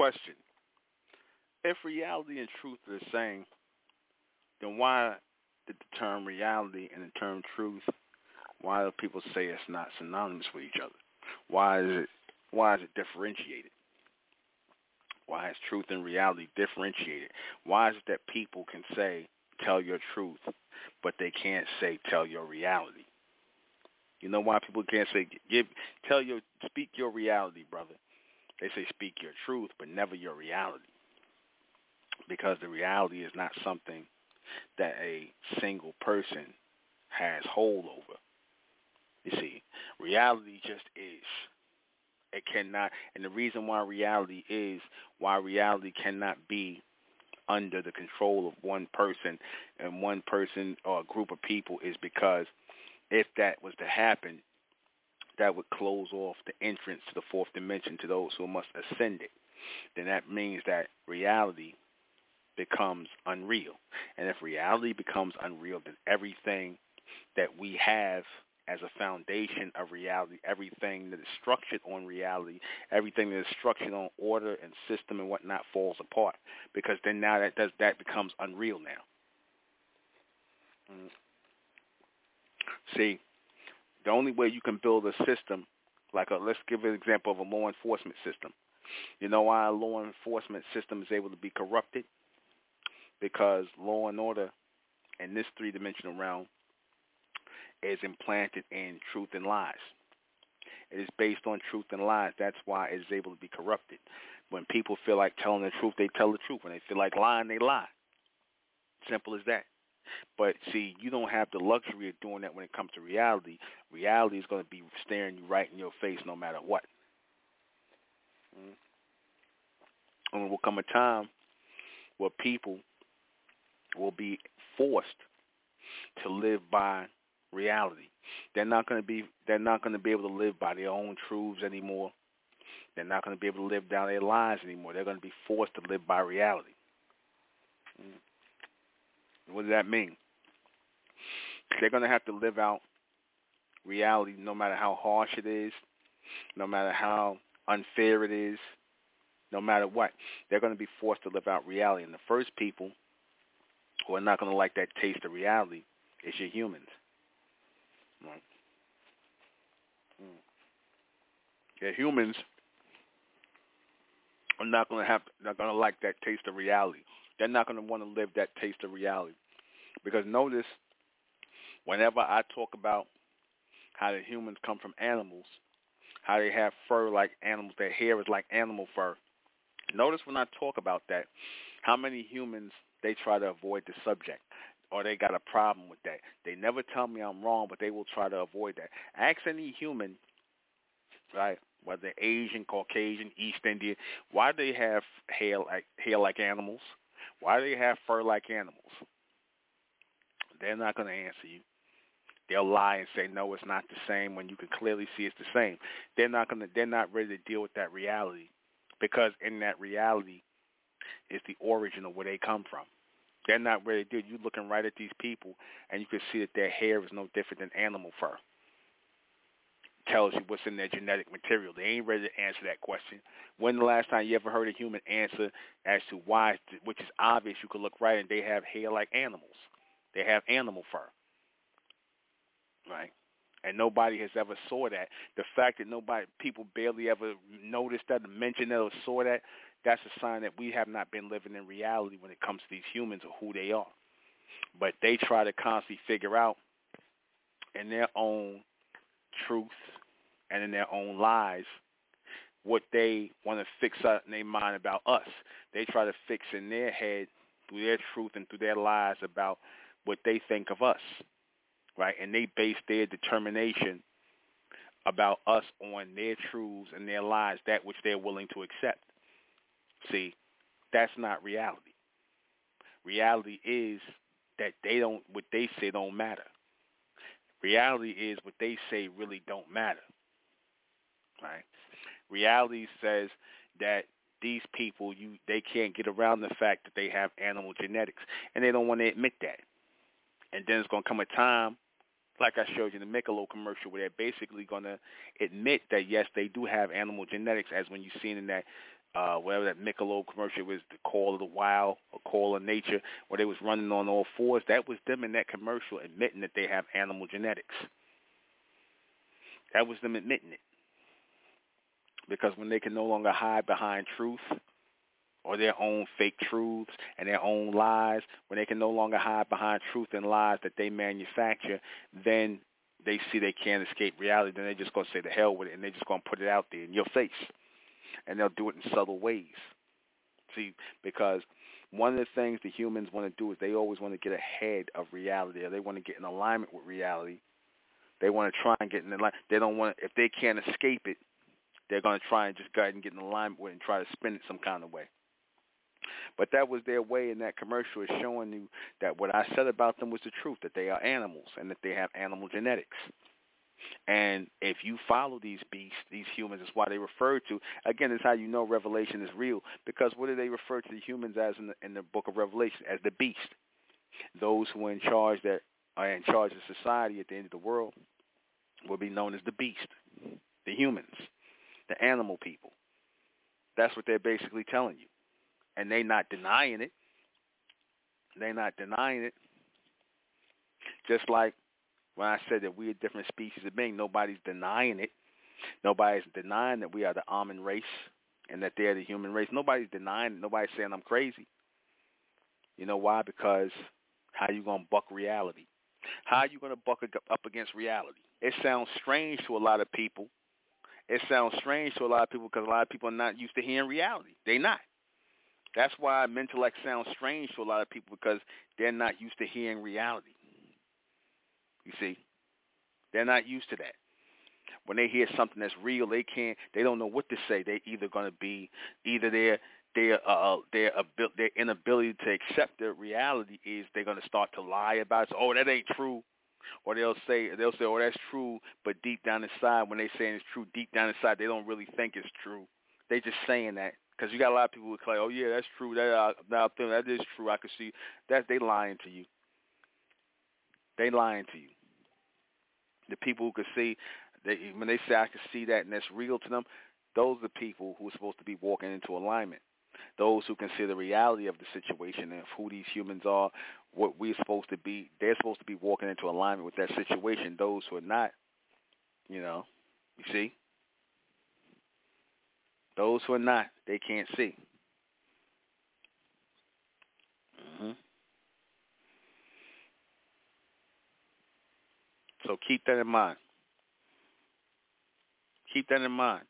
Question. If reality and truth are the same, then why did the term reality and the term truth, why do people say it's not synonymous with each other? Why is it why is it differentiated? Why is truth and reality differentiated? Why is it that people can say tell your truth, but they can't say tell your reality? You know why people can't say give tell your speak your reality, brother. They say speak your truth, but never your reality. Because the reality is not something that a single person has hold over. You see, reality just is. It cannot, and the reason why reality is, why reality cannot be under the control of one person and one person or a group of people is because if that was to happen, that would close off the entrance to the fourth dimension to those who must ascend it. Then that means that reality becomes unreal. And if reality becomes unreal, then everything that we have as a foundation of reality, everything that is structured on reality, everything that is structured on order and system and whatnot falls apart. Because then now that does that becomes unreal now. Mm. See, the only way you can build a system, like a, let's give an example of a law enforcement system. You know why a law enforcement system is able to be corrupted? Because law and order in this three-dimensional realm is implanted in truth and lies. It is based on truth and lies. That's why it is able to be corrupted. When people feel like telling the truth, they tell the truth. When they feel like lying, they lie. Simple as that. But see, you don't have the luxury of doing that when it comes to reality. Reality is going to be staring you right in your face no matter what. Mm-hmm. And there will come a time where people will be forced to live by reality. They're not going to be they're not going to be able to live by their own truths anymore. They're not going to be able to live down their lives anymore. They're going to be forced to live by reality. Mm. What does that mean? They're going to have to live out reality no matter how harsh it is, no matter how unfair it is, no matter what. They're going to be forced to live out reality. And the first people who are not going to like that taste of reality is your humans. Mm. Yeah, humans are not going to have, not going to like that taste of reality. They're not going to want to live that taste of reality, because notice, whenever I talk about how the humans come from animals, how they have fur like animals, their hair is like animal fur. Notice when I talk about that, how many humans they try to avoid the subject or they got a problem with that. They never tell me I'm wrong, but they will try to avoid that. Ask any human, right, whether Asian, Caucasian, East Indian, why do they have hair like hair like animals? Why do they have fur like animals? They're not going to answer you. They'll lie and say no, it's not the same when you can clearly see it's the same. They're not going to. They're not ready to deal with that reality because in that reality is the origin of where they come from. They're not ready to do. You're looking right at these people, and you can see that their hair is no different than animal fur. Tells you what's in their genetic material. They ain't ready to answer that question. When the last time you ever heard a human answer as to why, which is obvious, you could look right and they have hair like animals. They have animal fur. Right? and nobody has ever saw that. The fact that nobody, people barely ever noticed that, mentioned that, or saw that, that's a sign that we have not been living in reality when it comes to these humans or who they are. But they try to constantly figure out in their own truth and in their own lies what they want to fix up in their mind about us. They try to fix in their head through their truth and through their lies about what they think of us, right? And they base their determination about us on their truths and their lies, that which they're willing to accept. See, that's not reality. Reality is that they don't what they say don't matter. Reality is what they say really don't matter. Right? Reality says that these people you they can't get around the fact that they have animal genetics and they don't want to admit that. And then it's gonna come a time like I showed you in the Michelob commercial, where they're basically going to admit that yes, they do have animal genetics, as when you've seen in that uh, whatever that Michelob commercial was, the Call of the Wild or Call of Nature, where they was running on all fours. That was them in that commercial admitting that they have animal genetics. That was them admitting it. Because when they can no longer hide behind truth or their own fake truths and their own lies, when they can no longer hide behind truth and lies that they manufacture, then they see they can't escape reality. Then they're just going to say the hell with it, and they're just going to put it out there in your face. And they'll do it in subtle ways. See, because one of the things the humans want to do is they always want to get ahead of reality, or they want to get in alignment with reality. They want to try and get in alignment. They don't want if they can't escape it, they're going to try and just go ahead and get in alignment with it and try to spin it some kind of way. But that was their way in that commercial is showing you that what I said about them was the truth, that they are animals and that they have animal genetics. And if you follow these beasts, these humans, is why they refer to. Again, it's how you know Revelation is real. Because what do they refer to the humans as in the, in the Book of Revelation? As the beast. Those who are in charge that are in charge of society at the end of the world will be known as the beast, the humans, the animal people. That's what they're basically telling you and they not denying it. They not denying it. Just like when I said that we are different species of being, nobody's denying it. Nobody's denying that we are the almond race and that they're the human race. Nobody's denying it. Nobody's saying I'm crazy. You know why? Because how you gonna buck reality? How are you gonna buck up against reality? It sounds strange to a lot of people. It sounds strange to a lot of people because a lot of people are not used to hearing reality. They not. That's why Mentellect sounds strange to a lot of people because they're not used to hearing reality. You see, they're not used to that. When they hear something that's real, they can't. They don't know what to say. They're either going to be either their their uh, their abil- their inability to accept the reality is they're going to start to lie about it. So, oh, that ain't true. Or they'll say they'll say, oh, that's true, but deep down inside, when they saying it's true, deep down inside, they don't really think it's true. They just saying that because you got a lot of people who claim, "Oh yeah, that's true. That uh, now that is true. I can see that they lying to you. They lying to you. The people who can see, they, when they say I can see that and that's real to them, those are the people who are supposed to be walking into alignment. Those who can see the reality of the situation and who these humans are, what we're supposed to be, they're supposed to be walking into alignment with that situation. Those who are not, you know, you see, those who are not, they can't see. Mm-hmm. So keep that in mind. Keep that in mind.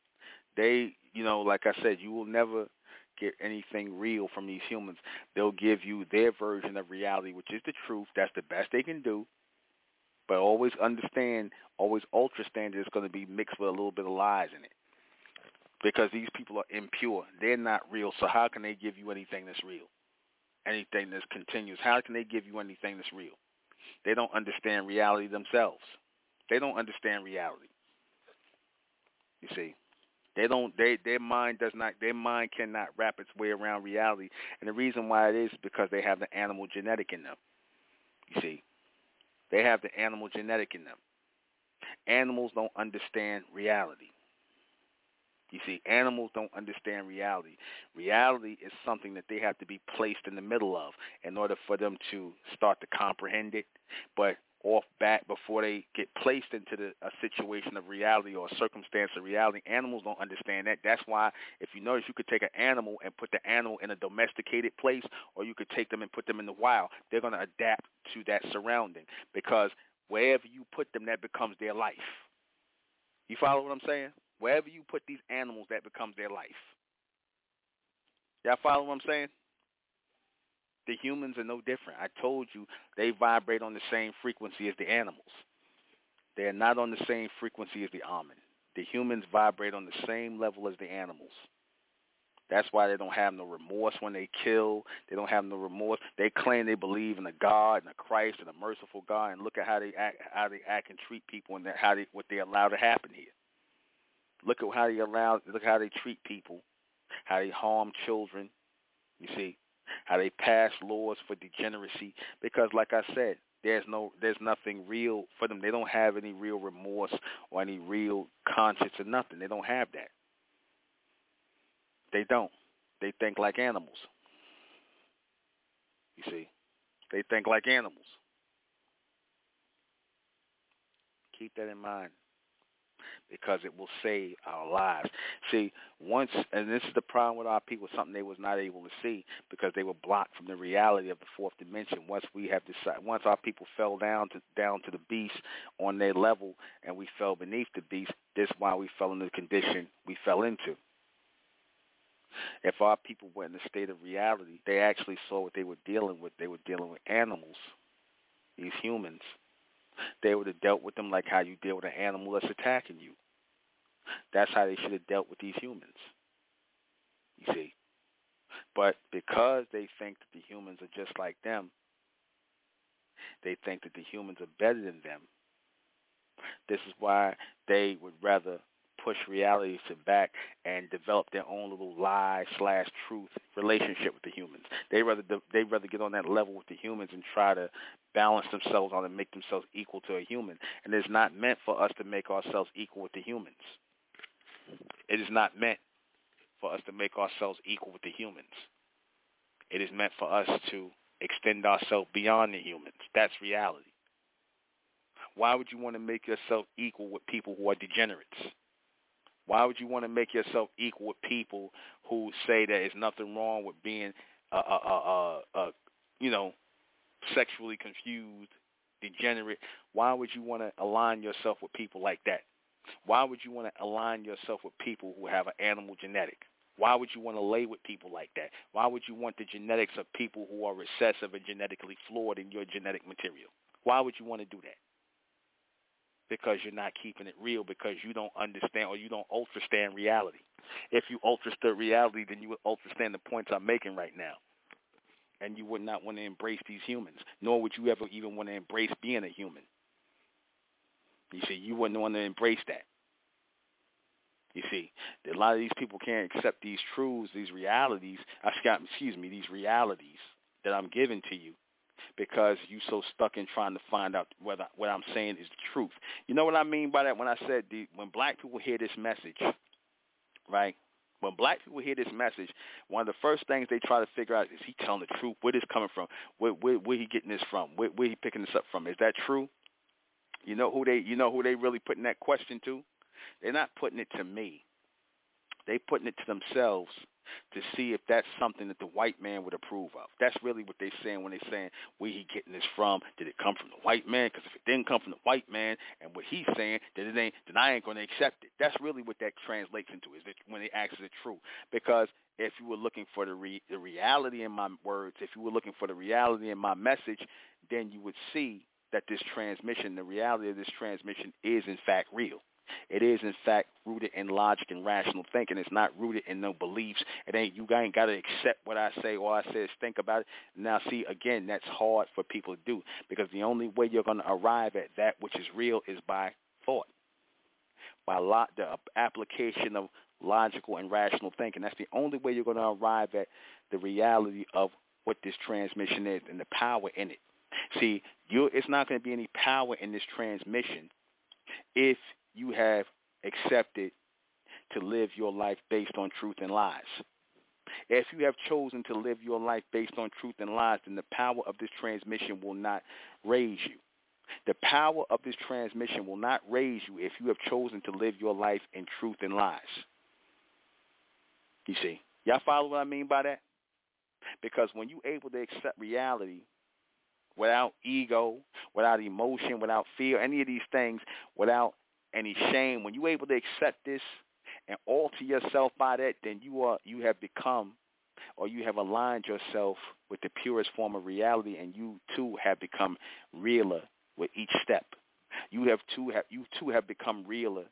They, you know, like I said, you will never get anything real from these humans. They'll give you their version of reality, which is the truth. That's the best they can do. But always understand, always ultra standard is going to be mixed with a little bit of lies in it because these people are impure. They're not real. So how can they give you anything that's real? Anything that's continuous? How can they give you anything that's real? They don't understand reality themselves. They don't understand reality. You see, they don't. They their mind does not. Their mind cannot wrap its way around reality, and the reason why it is because they have the animal genetic in them. You see, they have the animal genetic in them. Animals don't understand reality. You see, animals don't understand reality. Reality is something that they have to be placed in the middle of in order for them to start to comprehend it. But off bat before they get placed into the, a situation of reality or a circumstance of reality. Animals don't understand that. That's why if you notice, you could take an animal and put the animal in a domesticated place, or you could take them and put them in the wild. They're going to adapt to that surrounding because wherever you put them, that becomes their life. You follow what I'm saying? Wherever you put these animals, that becomes their life. Y'all follow what I'm saying? The humans are no different. I told you they vibrate on the same frequency as the animals. They are not on the same frequency as the almond. The humans vibrate on the same level as the animals. That's why they don't have no remorse when they kill. They don't have no remorse. They claim they believe in a God and a Christ and a merciful God, and look at how they act, how they act and treat people, and how they what they allow to happen here. Look at how they allow, look how they treat people, how they harm children. You see, how they pass laws for degeneracy. Because, like I said, there's no, there's nothing real for them. They don't have any real remorse or any real conscience or nothing. They don't have that. They don't. They think like animals. You see, they think like animals. Keep that in mind because it will save our lives. See, once, and this is the problem with our people, something they was not able to see because they were blocked from the reality of the fourth dimension. Once we have decided, once our people fell down to down to the beast on their level, and we fell beneath the beast, this is why we fell into the condition we fell into. If our people were in a state of reality, they actually saw what they were dealing with. They were dealing with animals, these humans. They would have dealt with them like how you deal with an animal that's attacking you. That's how they should have dealt with these humans. You see. But because they think that the humans are just like them, they think that the humans are better than them. This is why they would rather push reality to back and develop their own little lie slash truth relationship with the humans. They rather they rather get on that level with the humans and try to balance themselves on and make themselves equal to a human. And it's not meant for us to make ourselves equal with the humans. It is not meant for us to make ourselves equal with the humans. It is meant for us to extend ourselves beyond the humans. That's reality. Why would you want to make yourself equal with people who are degenerates? Why would you want to make yourself equal with people who say that there's nothing wrong with being, a, a, a, a, you know, sexually confused, degenerate? Why would you want to align yourself with people like that? Why would you want to align yourself with people who have an animal genetic? Why would you want to lay with people like that? Why would you want the genetics of people who are recessive and genetically flawed in your genetic material? Why would you want to do that? Because you're not keeping it real because you don't understand or you don't understand reality. If you understood reality, then you would understand the points I'm making right now. And you would not want to embrace these humans, nor would you ever even want to embrace being a human. You see, you wouldn't want to embrace that. You see, a lot of these people can't accept these truths, these realities. Uh, Got, excuse me, these realities that I'm giving to you because you so stuck in trying to find out whether what I'm saying is the truth. You know what I mean by that when I said the, when black people hear this message, right? When black people hear this message, one of the first things they try to figure out is he telling the truth? Where this coming from? Where where, where he getting this from? Where where he picking this up from? Is that true? You know who they you know who they really putting that question to? They're not putting it to me. They putting it to themselves to see if that's something that the white man would approve of. That's really what they're saying when they're saying where he getting this from. Did it come from the white man? Because if it didn't come from the white man and what he's saying, then it ain't. Then I ain't going to accept it. That's really what that translates into. Is that when they ask is it true? Because if you were looking for the re, the reality in my words, if you were looking for the reality in my message, then you would see that this transmission, the reality of this transmission, is in fact real. It is in fact rooted in logic and rational thinking. It's not rooted in no beliefs. It ain't you ain't got to accept what I say. All I say is think about it. Now, see again, that's hard for people to do because the only way you're going to arrive at that which is real is by thought, by lot the application of logical and rational thinking. That's the only way you're going to arrive at the reality of what this transmission is and the power in it. See, you it's not going to be any power in this transmission if you have accepted to live your life based on truth and lies. If you have chosen to live your life based on truth and lies, then the power of this transmission will not raise you. The power of this transmission will not raise you if you have chosen to live your life in truth and lies. You see? Y'all follow what I mean by that? Because when you're able to accept reality without ego, without emotion, without fear, any of these things, without any shame, when you're able to accept this and alter yourself by that, then you are you have become or you have aligned yourself with the purest form of reality and you too have become realer with each step. You have too have you too have become realer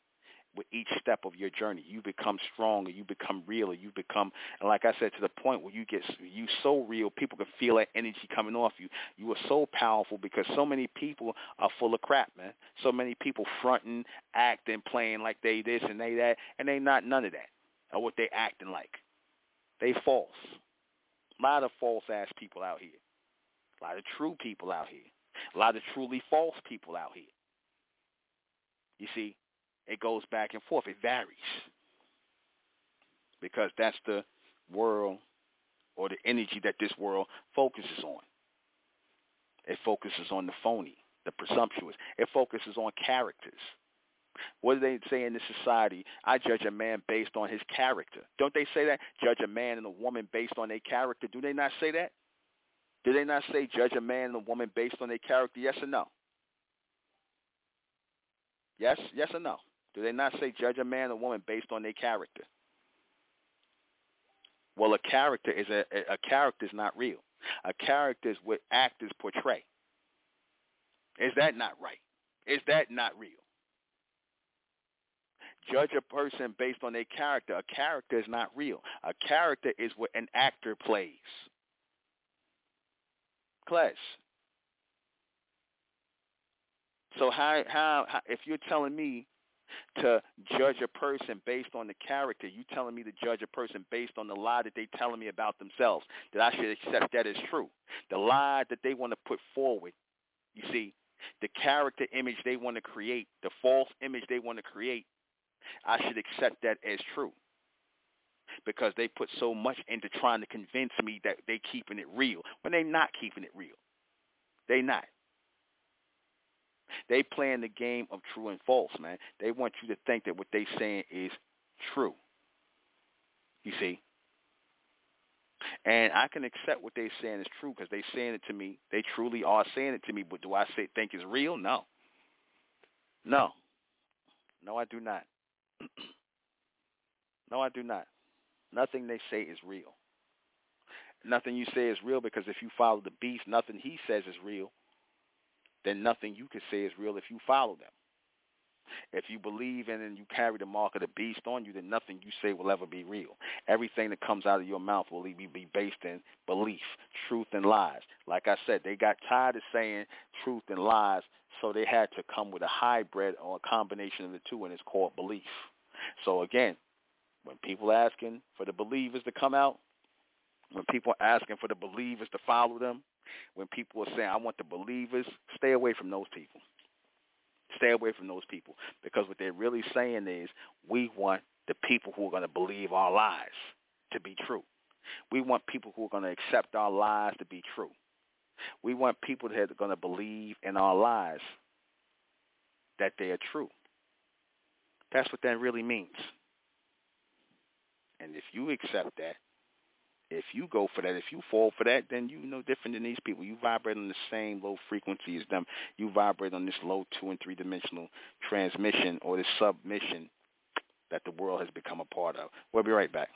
with each step of your journey. You become stronger. You become realer. You become, and like I said, to the point where you get you so real, people can feel that energy coming off you. You are so powerful because so many people are full of crap, man. So many people fronting, acting, playing like they this and they that, and they not none of that, or what they acting like. They false. A lot of false ass people out here. A lot of true people out here. A lot of truly false people out here. You see, it goes back and forth. It varies. because that's the world or the energy that this world focuses on. It focuses on the phony, the presumptuous. It focuses on characters. What do they say in this society? I judge a man based on his character. Don't they say that? Judge a man and a woman based on their character. Do they not say that? Do they not say judge a man and a woman based on their character? Yes or no? Yes, yes or no? Do they not say judge a man or woman based on their character? Well, a character is a a character is not real. A character is what actors portray. Is that not right? Is that not real? Judge a person based on their character. A character is not real. A character is what an actor plays. Class. So how, how how if you're telling me to judge a person based on the character, you telling me to judge a person based on the lie that they telling me about themselves, that I should accept that as true. The lie that they want to put forward, you see, the character image they want to create, the false image they want to create, I should accept that as true. Because they put so much into trying to convince me that they keeping it real when they not keeping it real. They not. They playing the game of true and false, man. They want you to think that what they saying is true. You see? And I can accept what they're saying is true because they're saying it to me. They truly are saying it to me. But do I say think it's real? No. No. No, I do not. <clears throat> no, I do not. Nothing they say is real. Nothing you say is real because if you follow the beast, nothing he says is real then nothing you can say is real if you follow them. If you believe in and you carry the mark of the beast on you, then nothing you say will ever be real. Everything that comes out of your mouth will be be based in belief, truth, and lies. Like I said, they got tired of saying truth and lies, so they had to come with a hybrid or a combination of the two, and it's called belief. So again, when people asking for the believers to come out, when people are asking for the believers to follow them, when people are saying, I want the believers, stay away from those people. Stay away from those people because what they're really saying is we want the people who are going to believe our lies to be true. We want people who are going to accept our lies to be true. We want people that are going to believe in our lies that they are true. That's what that really means. And if you accept that, if you go for that, if you fall for that, then you no different than these people. You vibrate on the same low frequency as them. You vibrate on this low two and three dimensional transmission or this submission that the world has become a part of. We'll be right back.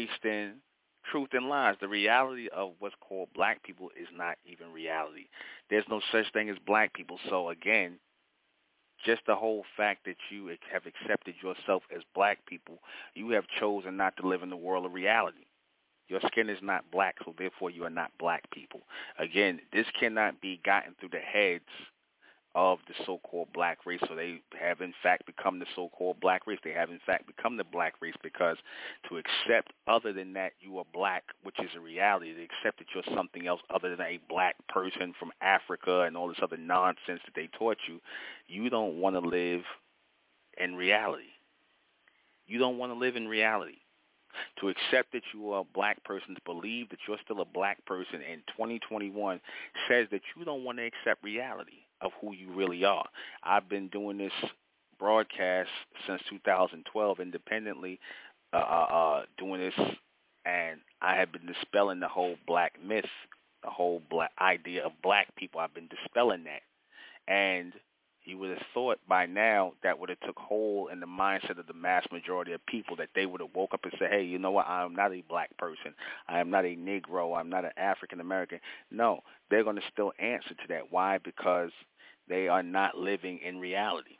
Based in truth and lies. The reality of what's called black people is not even reality. There's no such thing as black people. So again, just the whole fact that you have accepted yourself as black people, you have chosen not to live in the world of reality. Your skin is not black, so therefore you are not black people. Again, this cannot be gotten through the heads of the so-called black race. So they have in fact become the so-called black race. They have in fact become the black race because to accept other than that you are black, which is a reality, to accept that you're something else other than a black person from Africa and all this other nonsense that they taught you, you don't want to live in reality. You don't want to live in reality. to accept that you are a black person, to believe that you're still a black person in 2021 says that you don't want to accept reality of who you really are. I've been doing this broadcast since 2012 independently, uh, uh, uh, doing this, and I have been dispelling the whole black myth, the whole black idea of black people. I've been dispelling that, and you would have thought by now that would have took hold in the mindset of the mass majority of people that they would have woke up and said, hey, you know what, I am not a black person. I am not a Negro. I'm not an African American. No, they're going to still answer to that. Why? Because they are not living in reality.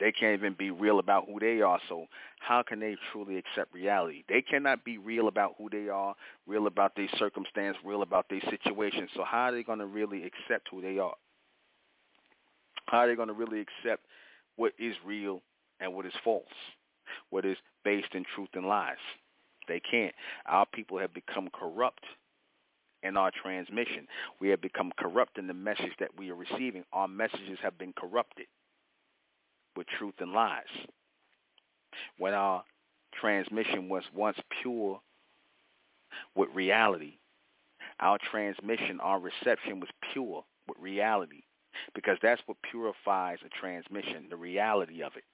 They can't even be real about who they are. So how can they truly accept reality? They cannot be real about who they are, real about their circumstance, real about their situation. So how are they going to really accept who they are? How are they going to really accept what is real and what is false, what is based in truth and lies? They can't. Our people have become corrupt in our transmission. We have become corrupt in the message that we are receiving. Our messages have been corrupted with truth and lies. When our transmission was once pure with reality, our transmission, our reception was pure with reality because that's what purifies a transmission, the reality of it,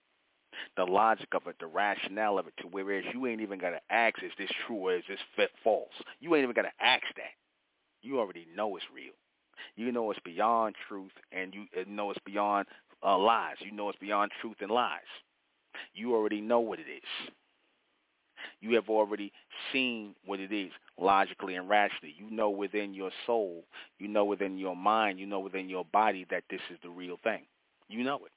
the logic of it, the rationale of it, to whereas you ain't even got to ask, is this true or is this false? You ain't even got to ask that. You already know it's real. You know it's beyond truth, and you know it's beyond uh, lies. You know it's beyond truth and lies. You already know what it is. You have already seen what it is logically and rationally. You know within your soul, you know within your mind, you know within your body that this is the real thing. You know it.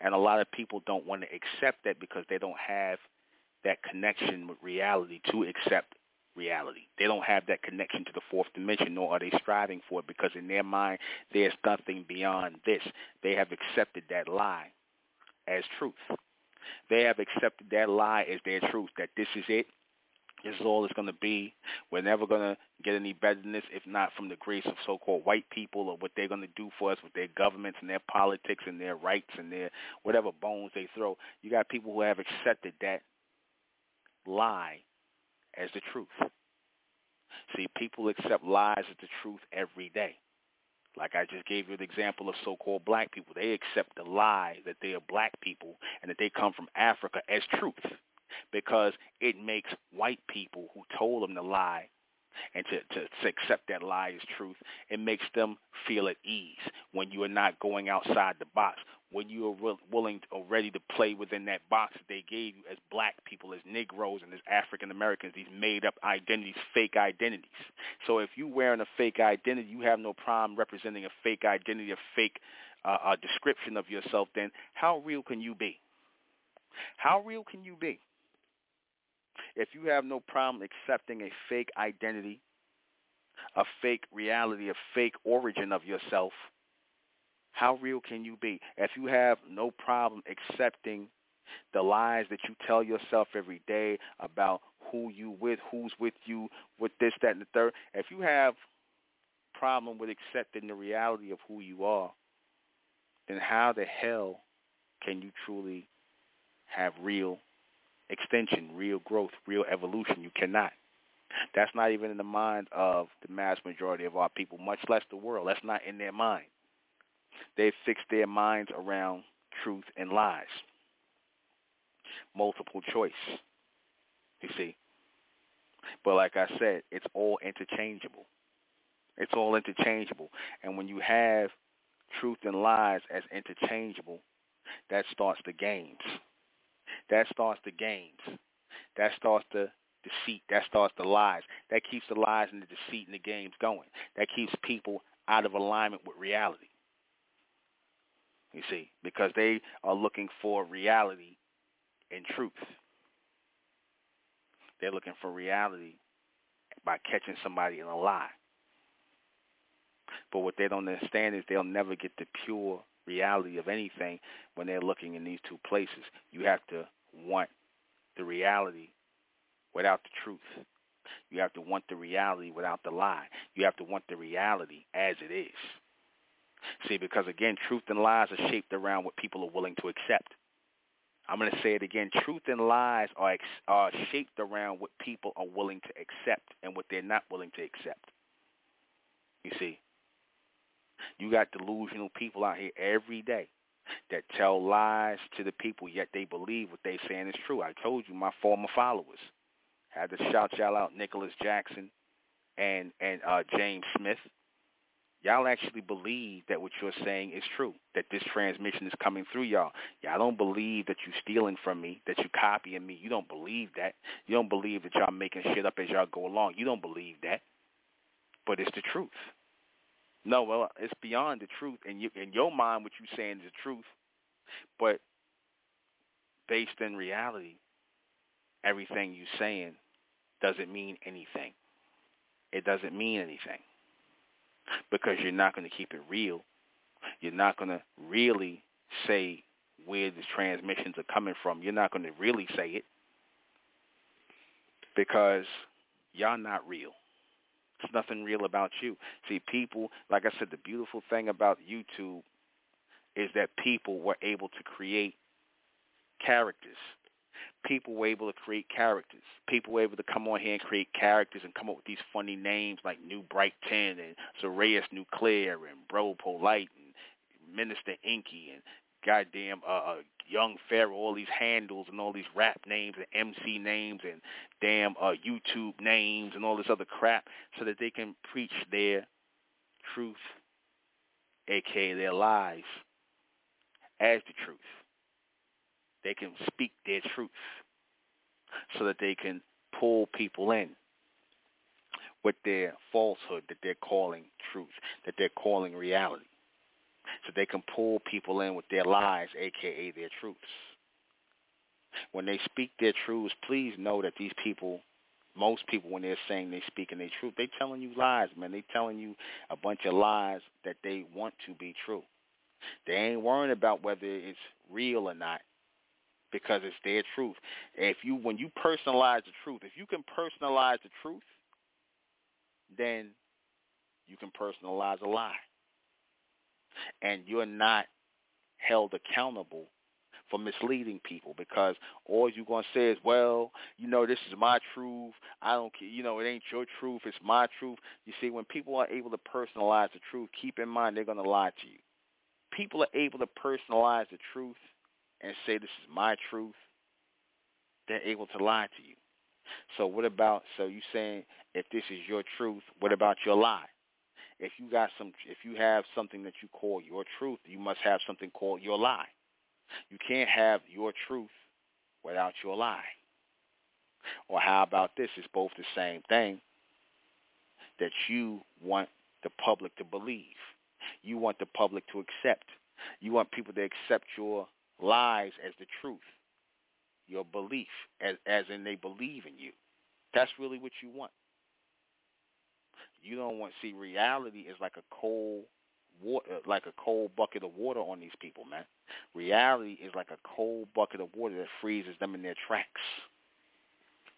And a lot of people don't want to accept that because they don't have that connection with reality to accept reality. They don't have that connection to the fourth dimension, nor are they striving for it because in their mind there's nothing beyond this. They have accepted that lie as truth. They have accepted that lie as their truth, that this is it. This is all it's going to be. We're never going to get any better than this, if not from the grace of so-called white people or what they're going to do for us with their governments and their politics and their rights and their whatever bones they throw. You got people who have accepted that lie as the truth. See, people accept lies as the truth every day. Like I just gave you the example of so-called black people. They accept the lie that they are black people and that they come from Africa as truth because it makes white people who told them the lie and to, to, to accept that lie as truth, it makes them feel at ease when you are not going outside the box, when you are re- willing or ready to play within that box that they gave you as black people, as Negroes, and as African Americans, these made-up identities, fake identities. So if you're wearing a fake identity, you have no problem representing a fake identity, a fake uh, a description of yourself, then how real can you be? How real can you be? If you have no problem accepting a fake identity, a fake reality, a fake origin of yourself, how real can you be? If you have no problem accepting the lies that you tell yourself every day about who you with, who's with you, with this, that, and the third, if you have problem with accepting the reality of who you are, then how the hell can you truly have real extension, real growth, real evolution? You cannot. That's not even in the mind of the mass majority of our people, much less the world. That's not in their mind. They've fixed their minds around truth and lies. Multiple choice, you see. But like I said, it's all interchangeable. It's all interchangeable. And when you have truth and lies as interchangeable, that starts the games. That starts the games. That starts the deceit. That starts the lies. That keeps the lies and the deceit and the games going. That keeps people out of alignment with reality you see, because they are looking for reality and truth. They're looking for reality by catching somebody in a lie. But what they don't understand is they'll never get the pure reality of anything when they're looking in these two places. You have to want the reality without the truth. You have to want the reality without the lie. You have to want the reality as it is. See, because again, truth and lies are shaped around what people are willing to accept. I'm going to say it again. Truth and lies are, ex- are shaped around what people are willing to accept and what they're not willing to accept. You see, you got delusional people out here every day that tell lies to the people, yet they believe what they're saying is true. I told you, my former followers had to shout y'all out, Nicholas Jackson and and uh, James Smith y'all actually believe that what you're saying is true, that this transmission is coming through y'all. Y'all don't believe that you're stealing from me, that you're copying me. You don't believe that. You don't believe that y'all making shit up as y'all go along. You don't believe that. But it's the truth. No, well, it's beyond the truth. And you, in your mind, what you're saying is the truth. But based in reality, everything you're saying doesn't mean anything. It doesn't mean anything because you're not going to keep it real. You're not going to really say where the transmissions are coming from. You're not going to really say it because y'all not real. There's nothing real about you. See, people, like I said, the beautiful thing about YouTube is that people were able to create characters people were able to create characters. People were able to come on here and create characters and come up with these funny names like New Bright Ten and Zarius Nuclear and Bro Polite and Minister Inky and goddamn uh, uh Young Pharaoh, all these handles and all these rap names and MC names and damn uh YouTube names and all this other crap so that they can preach their truth, aka their lies, as the truth. They can speak their truth so that they can pull people in with their falsehood that they're calling truth, that they're calling reality. So they can pull people in with their lies, aka their truths. When they speak their truths, please know that these people, most people when they're saying they speaking their truth, they telling you lies, man. They telling you a bunch of lies that they want to be true. They ain't worrying about whether it's real or not because it's their truth. If you when you personalize the truth, if you can personalize the truth, then you can personalize a lie. And you're not held accountable for misleading people because all you're going to say is, well, you know, this is my truth. I don't care. You know, it ain't your truth. It's my truth. You see, when people are able to personalize the truth, keep in mind they're going to lie to you. People are able to personalize the truth and say this is my truth, they're able to lie to you. So what about so you saying if this is your truth, what about your lie? If you got some if you have something that you call your truth, you must have something called your lie. You can't have your truth without your lie. Or how about this? It's both the same thing that you want the public to believe. You want the public to accept. You want people to accept your lies as the truth, your belief, as, as in they believe in you. That's really what you want. You don't want see reality is like a cold water, uh, like a cold bucket of water on these people, man. Reality is like a cold bucket of water that freezes them in their tracks.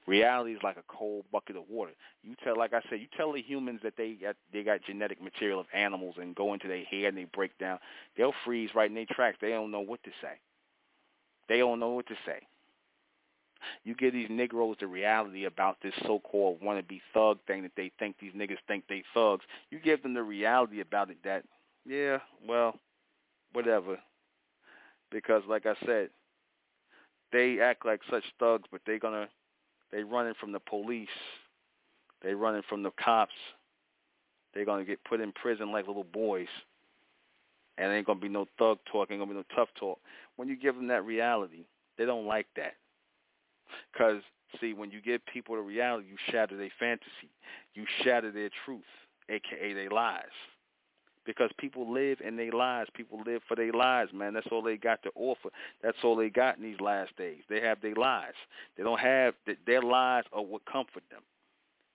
Reality is like a cold bucket of water. You tell, like I said, you tell the humans that they got they got genetic material of animals and go into their hair and they break down, they'll freeze right in their tracks. They don't know what to say. They don't know what to say. You give these Negroes the reality about this so-called wannabe thug thing that they think these niggas think they thugs. You give them the reality about it that, yeah, well, whatever. Because like I said, they act like such thugs, but they're gonna they running from the police. They running from the cops. They're gonna get put in prison like little boys and ain't gonna be no thug talk, ain't gonna be no tough talk. When you give them that reality, they don't like that. Cause see, when you give people the reality, you shatter their fantasy, you shatter their truth, aka their lies. Because people live in their lies. People live for their lies, man. That's all they got to offer. That's all they got in these last days. They have their lies. They don't have their lies are what comfort them.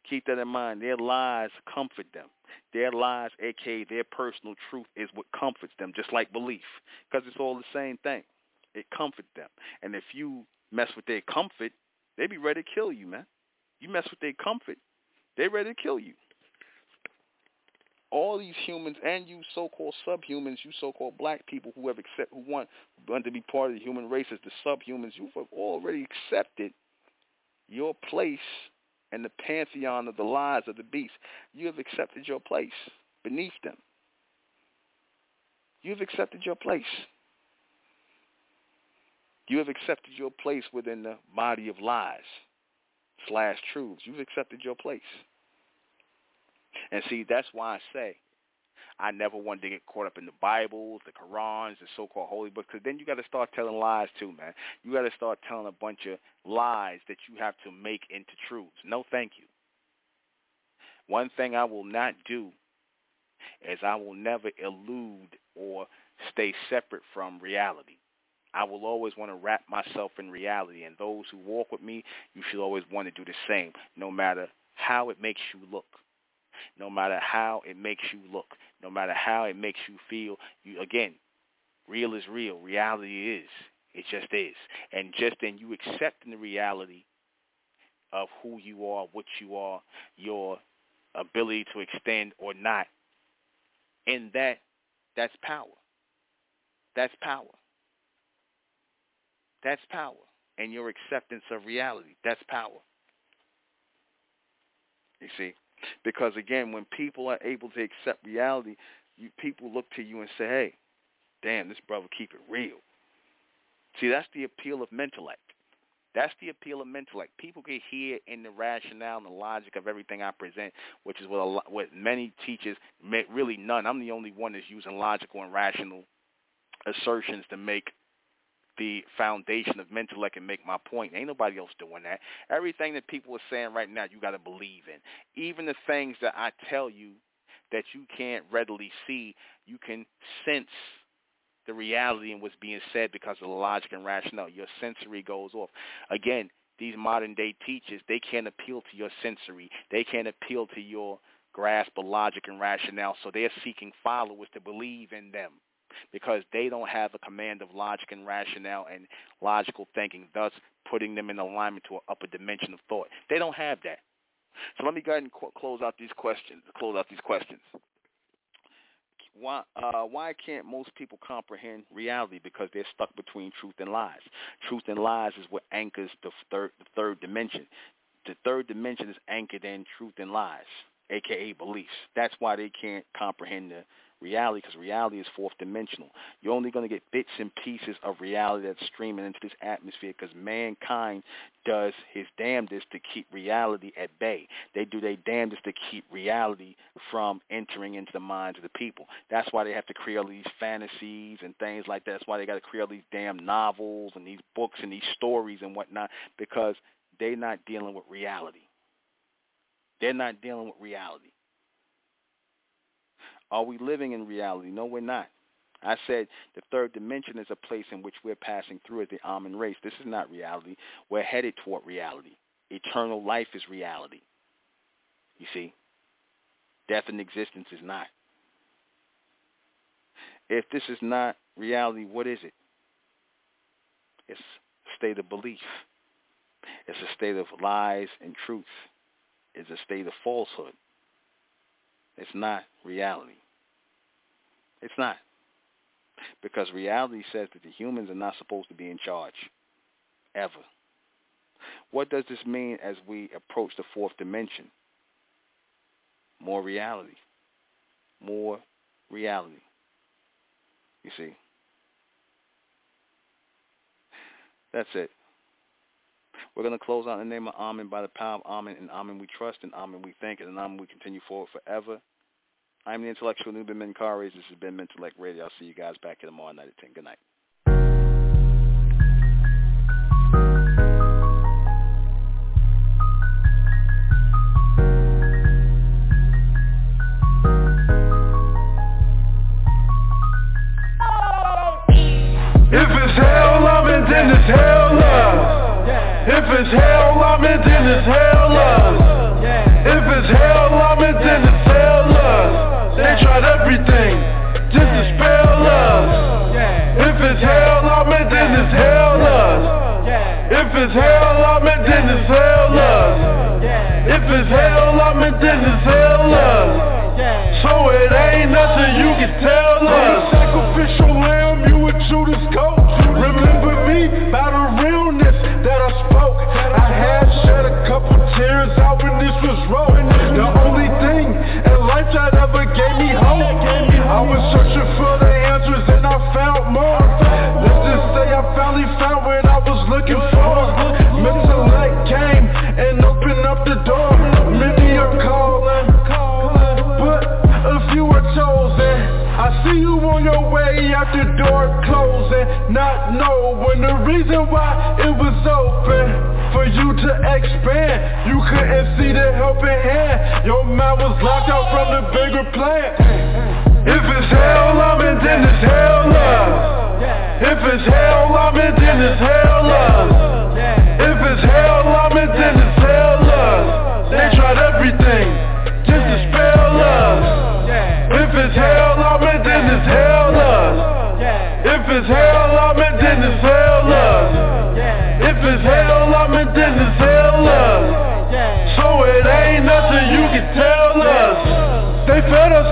Keep that in mind. Their lies comfort them. Their lies, aka their personal truth, is what comforts them, just like belief, because it's all the same thing. It comforts them. And if you mess with their comfort, they be ready to kill you, man. You mess with their comfort, they ready to kill you. all these humans and you so-called subhumans, you so-called black people who have accept who want, want to be part of the human race as the subhumans, you've already accepted your place in the pantheon of the lies of the beast. You have accepted your place beneath them. You have accepted your place. You have accepted your place within the body of lies slash truths. You've accepted your place. And see, that's why I say I never wanted to get caught up in the Bibles, the Qurans, the so-called holy books, because then you got to start telling lies too, man. You got to start telling a bunch of lies that you have to make into truths. No, thank you. One thing I will not do is I will never elude or stay separate from reality. I will always want to wrap myself in reality, and those who walk with me, you should always want to do the same, no matter how it makes you look no matter how it makes you look, no matter how it makes you feel. You again, real is real. Reality is. It just is. And just in you accepting the reality of who you are, what you are, your ability to extend or not, in that, that's power. That's power. That's power. And your acceptance of reality, that's power. You see? Because again, when people are able to accept reality, you, people look to you and say, hey, damn, this brother keep it real. See, that's the appeal of intellect. That's the appeal of intellect. People can hear in the rationale and the logic of everything I present, which is what, a lot, what many teachers, really none. I'm the only one that's using logical and rational assertions to make the foundation of intellect and make my point. Ain't nobody else doing that. Everything that people are saying right now, you got to believe in. Even the things that I tell you that you can't readily see, you can sense the reality in what's being said because of the logic and rationale. Your sensory goes off. Again, these modern day teachers, they can't appeal to your sensory. They can't appeal to your grasp of logic and rationale. So they're seeking followers to believe in them because they don't have a command of logic and rationale and logical thinking, thus putting them in alignment to an upper dimension of thought. They don't have that. So let me go ahead and close out these questions. Close out these questions. Why uh, why can't most people comprehend reality? Because they're stuck between truth and lies. Truth and lies is what anchors the third the third dimension. The third dimension is anchored in truth and lies, aka beliefs. That's why they can't comprehend the reality because reality is fourth dimensional. You're only going to get bits and pieces of reality that's streaming into this atmosphere because mankind does his damnedest to keep reality at bay. They do their damnedest to keep reality from entering into the minds of the people. That's why they have to create all these fantasies and things like that. That's why they got to create all these damn novels and these books and these stories and whatnot because they're not dealing with reality. They're not dealing with reality. Are we living in reality? No, we're not. I said the third dimension is a place in which we're passing through as the Amen race. This is not reality. We're headed toward reality. Eternal life is reality. You see? Death and existence is not. If this is not reality, what is it? It's a state of belief. It's a state of lies and truth. It's a state of falsehood. It's not reality. It's not. Because reality says that the humans are not supposed to be in charge. Ever. What does this mean as we approach the fourth dimension? More reality. More reality. You see? That's it. We're going to close out in the name of Amen by the power of Amen. And Amen we trust, and Amen we thank, and Amen we continue forward forever. I'm the intellectual Nuben Menkarayzz. This has been Mentellect Radio. I'll see you guys back here tomorrow night at 10. Good night. If it's hell, I'm in, then it's hell love. If it's hell, I'm in, then it's hell love. They tried everything just to spell us. If it's hell, I'm in, then it's hell love. If it's hell, I'm in, then it's hell love. If it's hell, I'm in, then it's hell love. So it ain't nothing you can tell us. Sacrificial lamb, you would Judas coat. Remember me by the had shed a couple tears out when this was wrong. The only thing in life that ever gave me hope. I was searching for the answers and I found more. Let's just say I finally found what I was looking for. Mental light came and opened up the door. Many are calling, but a few are chosen. I see you on your way out the door closing Not knowing the reason why it was open You to expand. You couldn't see the helping hand. Your mind was locked out from the bigger plan. If it's hell I'm in then it's hell love. If it's hell I'm in then it's hell love. If it's hell I'm in then it's hell love. They tried everything just to spell us If it's hell I'm in then it's hell love. If it's hell I'm in then it's hell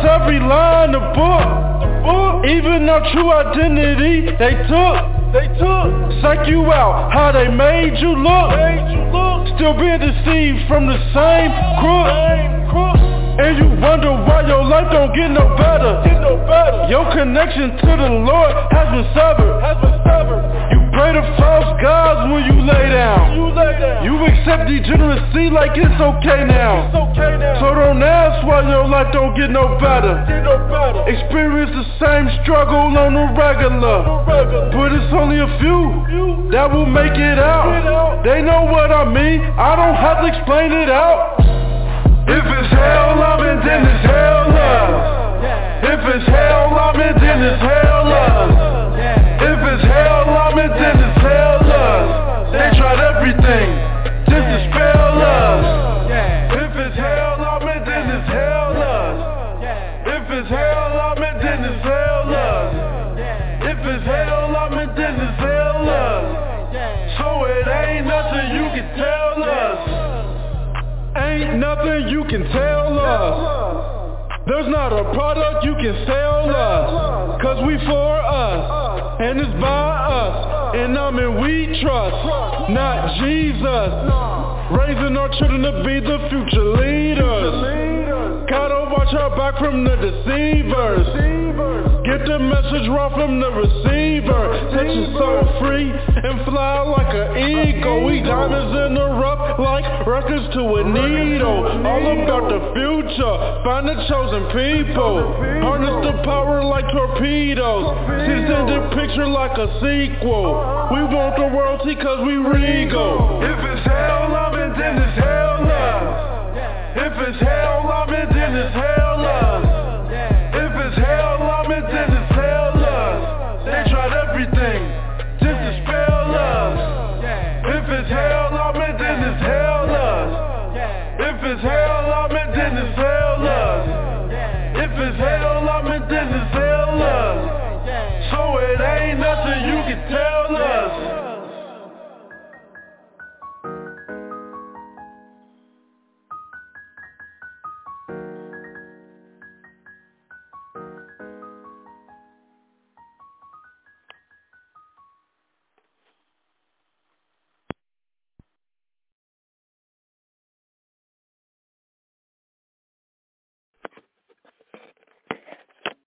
Every line of book Even our true identity they took They took Psych you out how they made you look Made you look. Still being deceived from the same crook. same crook and you wonder why your life don't get no better. Get no better. Your connection to the Lord has been severed. Has been severed. Pray to false gods when you lay down. You lay down. You accept degeneracy like it's okay now. It's okay now. So don't ask why your life don't get no better. Get no better. Experience the same struggle on the regular. regular. But it's only a few that will make it out. They know what I mean. I don't have to explain it out. If it's hell I'm in, then it's hell love. If it's hell I'm in, then it's hell love. If it's hell I'm in, then hell love. They tried everything just to spell us. If it's hell I'm in, then hell love. If it's hell I'm in, then hell love. If it's hell I'm in, then hell love. So it ain't nothing you can tell us. Ain't nothing you can tell us. There's not a product you can sell us. Cause we for us. And it's by us. And Amen we trust. Not Jesus. Raising our children to be the future leaders. Gotta watch our back from the deceivers. Get the message raw from the receiver. Set you so free and fly like an eagle. We diamonds in the rough like records to a needle. All about the future. Find the chosen people. Harness the power like torpedoes. She's send the picture like a sequel. We want the royalty cause we regal. If it's hell, I'm in, then it's hell love. If it's hell,